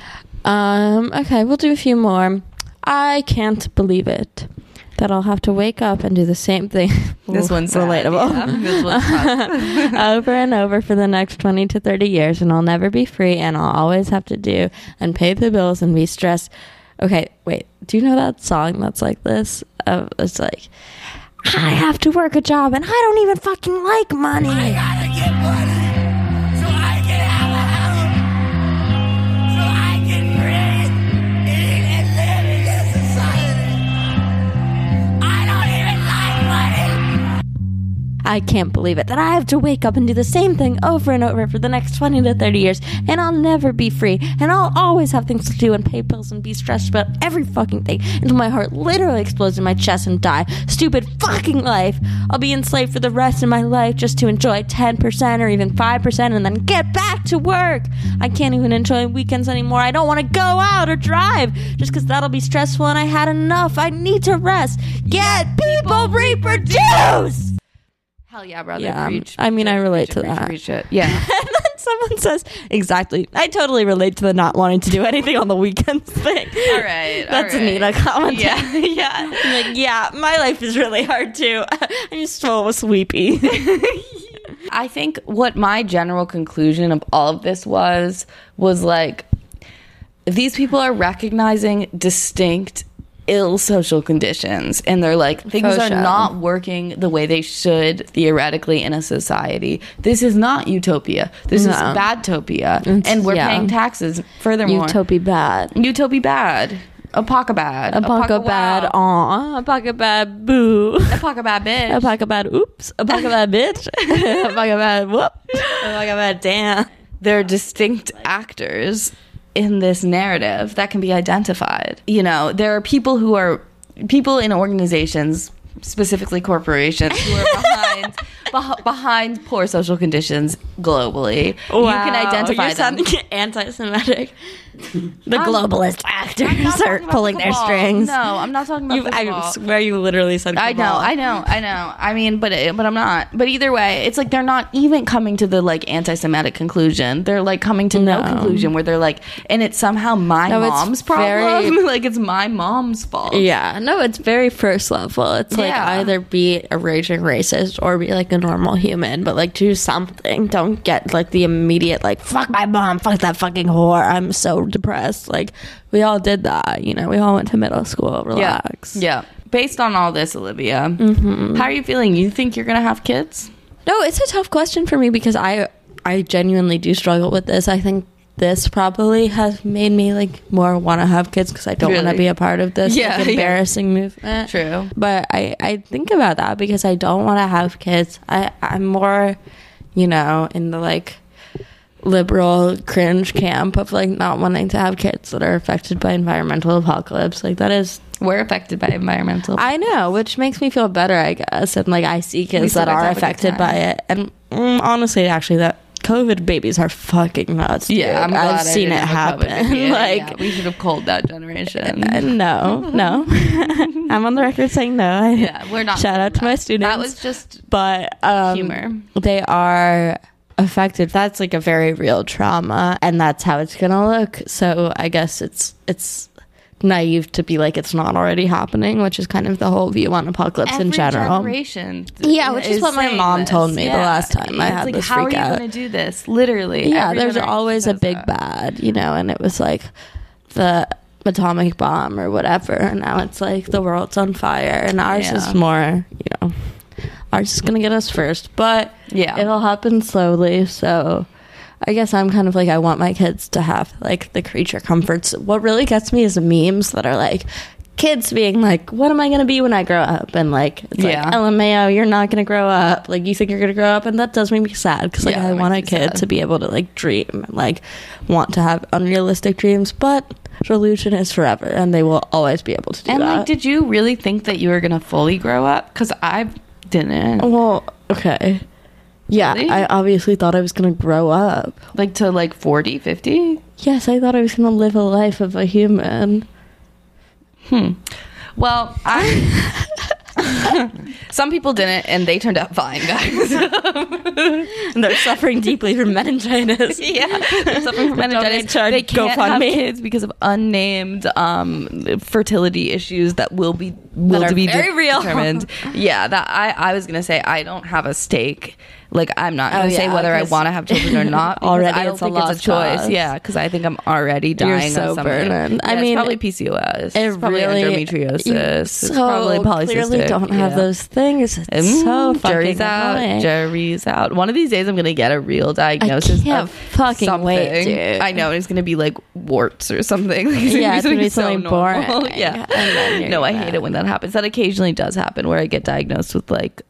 Speaker 1: Um, okay, we'll do a few more. I can't believe it that I'll have to wake up and do the same thing.
Speaker 2: This one's
Speaker 1: relatable.
Speaker 2: yeah. This one's
Speaker 1: over and over for the next 20 to 30 years, and I'll never be free, and I'll always have to do and pay the bills and be stressed. Okay, wait. Do you know that song that's like this? Uh, it's like, I have to work a job, and I don't even fucking like money.
Speaker 6: I
Speaker 1: can't believe it that I have to wake up and do the same thing over and over for the next 20 to 30 years, and I'll never be free, and I'll always have things to do and pay bills and be stressed about every fucking thing until my heart literally explodes in my chest and die. Stupid fucking life. I'll be enslaved for the rest of my life just to enjoy 10% or even 5% and then get back to work. I can't even enjoy weekends anymore. I don't want to go out or drive just because that'll be stressful and I had enough. I need to rest. Get people reproduce!
Speaker 2: Hell yeah, brother.
Speaker 1: Yeah, um,
Speaker 2: Preach.
Speaker 1: I mean, I relate to that.
Speaker 2: preach it. Yeah.
Speaker 1: And then someone says, exactly. I totally relate to the not wanting to do anything on the weekends thing.
Speaker 2: All right, all
Speaker 1: That's a
Speaker 2: right.
Speaker 1: Nina comment.
Speaker 2: Yeah, yeah.
Speaker 1: I'm like, yeah, my life is really hard too. I'm just so sleepy.
Speaker 2: I think what my general conclusion of all of this was was like these people are recognizing distinct ill social conditions and they're like things are not working the way they should theoretically in a society. This is not utopia. This is
Speaker 1: No.
Speaker 2: badtopia.
Speaker 1: It's-
Speaker 2: And we're
Speaker 1: yeah.
Speaker 2: paying taxes furthermore.
Speaker 1: Utopia bad.
Speaker 2: Utopia bad. Apaka bad.
Speaker 1: Apaka bad. Aw. Apaka bad. Boo.
Speaker 2: Apaka bad bitch.
Speaker 1: Apaka bad. Oops. Apaka bad bitch. Apaka bad. Whoop. Apaka bad. Damn.
Speaker 2: they're distinct actors in this narrative that can be identified. You know, there are people who are people in organizations, specifically corporations, who are behind beh- behind poor social conditions globally. You can identify
Speaker 1: You're
Speaker 2: them.
Speaker 1: sounding anti-Semitic. The
Speaker 2: I'm-
Speaker 1: globalist actors are pulling
Speaker 2: the
Speaker 1: their strings.
Speaker 2: No, I'm not talking about
Speaker 1: You, I swear you literally said
Speaker 2: I know. I know, I know. I mean, but eh, but I'm not. But either way, it's like they're not even coming to the like anti-Semitic conclusion. They're like coming to no,
Speaker 1: No.
Speaker 2: conclusion where they're like, and it's somehow my
Speaker 1: No,
Speaker 2: mom's
Speaker 1: very-
Speaker 2: problem. like it's my mom's fault.
Speaker 1: Yeah, no, it's very first level. It's like
Speaker 2: Yeah.
Speaker 1: either be a raging racist or be like a normal human, but like do something. Don't get like the immediate like fuck my mom, fuck that fucking whore. I'm so depressed. Like we all did that, you know. We all went to middle school. Relax.
Speaker 2: Yeah. Based on all this, Olivia,
Speaker 1: Mm-hmm.
Speaker 2: how are you feeling? You think you're gonna have kids?
Speaker 1: No, it's a tough question for me because I I genuinely do struggle with this. I think this probably has made me like more want to have kids because I don't want to be a part of this
Speaker 2: Yeah,
Speaker 1: like,
Speaker 2: yeah.
Speaker 1: embarrassing movement.
Speaker 2: True.
Speaker 1: But I I think about that because I don't want to have kids. I I'm more, you know, in the like liberal cringe camp of like not wanting to have kids that are affected by environmental apocalypse. Like that is
Speaker 2: We're affected by environmental.
Speaker 1: I know, which makes me feel better, I guess. And like I see kids that are
Speaker 2: have
Speaker 1: affected by it, and mm, honestly, actually, that COVID babies are fucking nuts.
Speaker 2: yeah,
Speaker 1: dude.
Speaker 2: Glad
Speaker 1: I've seen it
Speaker 2: didn't have a COVID
Speaker 1: happen. like,
Speaker 2: Yeah, we should have called that generation.
Speaker 1: uh, no, no. I'm on the record saying no.
Speaker 2: Yeah, we're not.
Speaker 1: Shout out to my students.
Speaker 2: That was just
Speaker 1: but um,
Speaker 2: Humor.
Speaker 1: They are affected. That's like a very real trauma, and that's how it's gonna look. So I guess it's it's naive to be like it's not already happening, which is kind of the whole view on apocalypse in general.
Speaker 2: generation.
Speaker 1: Yeah, which is what my mom
Speaker 2: this.
Speaker 1: told me the last time I had
Speaker 2: like,
Speaker 1: this
Speaker 2: how
Speaker 1: freak
Speaker 2: are you
Speaker 1: out.
Speaker 2: going to do this? Literally.
Speaker 1: Yeah,
Speaker 2: every
Speaker 1: there's always a big
Speaker 2: that.
Speaker 1: bad, you know, and it was like the atomic bomb or whatever. And now it's like the world's on fire, and ours
Speaker 2: Yeah.
Speaker 1: is more, you know, ours is gonna get us first, but
Speaker 2: Yeah.
Speaker 1: it'll happen slowly. So. I guess I'm kind of like I want my kids to have like the creature comforts. What really gets me is the memes that are like kids being like, "What am I going to be when I grow up?" And like, it's
Speaker 2: Yeah.
Speaker 1: like, "LMAO, you're not going to grow up." Like you think you're going to grow up, and that does make me sad because like
Speaker 2: Yeah,
Speaker 1: I want a kid
Speaker 2: sad.
Speaker 1: to be able to like dream and like want to have unrealistic dreams, but delusion is forever, and they will always be able to do
Speaker 2: And
Speaker 1: that.
Speaker 2: And like, did you really think that you were going to fully grow up? Because I didn't.
Speaker 1: well, okay, yeah,
Speaker 2: Really?
Speaker 1: I obviously thought I was going to grow up.
Speaker 2: Like to like 40, 50?
Speaker 1: Yes, I thought I was going to live a life of a human. Hmm.
Speaker 2: Well, I. Some people didn't, and they turned out fine, guys.
Speaker 1: and they're suffering deeply from meningitis.
Speaker 2: yeah, they're suffering from meningitis. They can't have kids because of unnamed um, fertility issues that will be will
Speaker 1: are
Speaker 2: to be
Speaker 1: very real.
Speaker 2: determined. yeah, that I I was gonna say I don't have a stake. Like I'm not gonna
Speaker 1: Oh,
Speaker 2: say
Speaker 1: yeah,
Speaker 2: whether I want to have children or not.
Speaker 1: already
Speaker 2: I don't
Speaker 1: it's a
Speaker 2: think it's a choice.
Speaker 1: cause.
Speaker 2: Yeah, because I think I'm already dying
Speaker 1: so
Speaker 2: of something.
Speaker 1: burdened. I mean,
Speaker 2: it's probably PCOS.
Speaker 1: It
Speaker 2: it's probably
Speaker 1: really
Speaker 2: endometriosis.
Speaker 1: you
Speaker 2: it's
Speaker 1: so
Speaker 2: probably polycystic.
Speaker 1: Clearly, don't have
Speaker 2: yeah.
Speaker 1: those things. It's
Speaker 2: Mm,
Speaker 1: so fucking
Speaker 2: out.
Speaker 1: annoying.
Speaker 2: Jury's out. One of these days, I'm gonna get a real diagnosis
Speaker 1: can't
Speaker 2: of
Speaker 1: fucking
Speaker 2: something.
Speaker 1: wait, dude.
Speaker 2: I know it's gonna be like warts or something. Like,
Speaker 1: Yeah, it's gonna be something
Speaker 2: normal.
Speaker 1: boring.
Speaker 2: yeah. No, I hate it when that happens. That occasionally does happen where I get diagnosed with like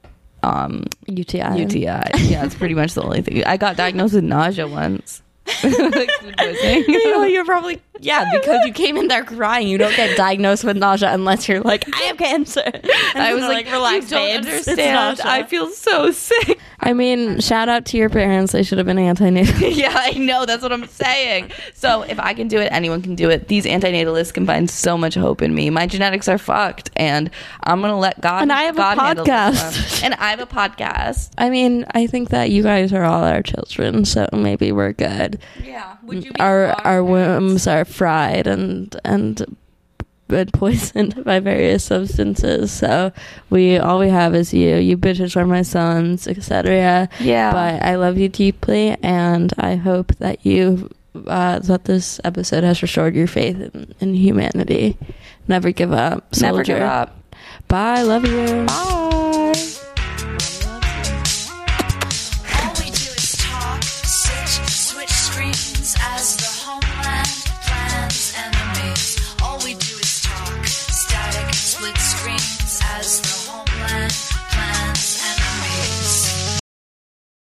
Speaker 2: um
Speaker 1: UTI.
Speaker 2: UTI. Yeah, it's pretty much the only thing. I got diagnosed with nausea once. Like, food poisoning.
Speaker 1: You know, you're probably yeah because you came in there crying. You don't get diagnosed with nausea unless you're like I have cancer. And
Speaker 2: I was
Speaker 1: they're
Speaker 2: like,
Speaker 1: relax,
Speaker 2: you don't
Speaker 1: babes. It's
Speaker 2: understand.
Speaker 1: nausea."
Speaker 2: I feel so sick.
Speaker 1: I mean, shout out to your parents. They should have been anti-natal.
Speaker 2: yeah, I know. That's what I'm saying. So if I can do it, anyone can do it. These antinatalists can find so much hope in me. My genetics are fucked, and I'm gonna let God.
Speaker 1: And I have a
Speaker 2: God handle this
Speaker 1: podcast.
Speaker 2: and I have a podcast.
Speaker 1: I mean, I think that you guys are all our children, so maybe we're good.
Speaker 2: Yeah. Would you?
Speaker 1: Our our wombs are fried and and been poisoned by various substances. So we all we have is you. You bitches are my sons, etc.
Speaker 2: Yeah.
Speaker 1: But I love you deeply, and I hope that you uh, that this episode has restored your faith in, in humanity. Never give up. Soldier.
Speaker 2: Never give up.
Speaker 1: Bye. Love you.
Speaker 2: Bye.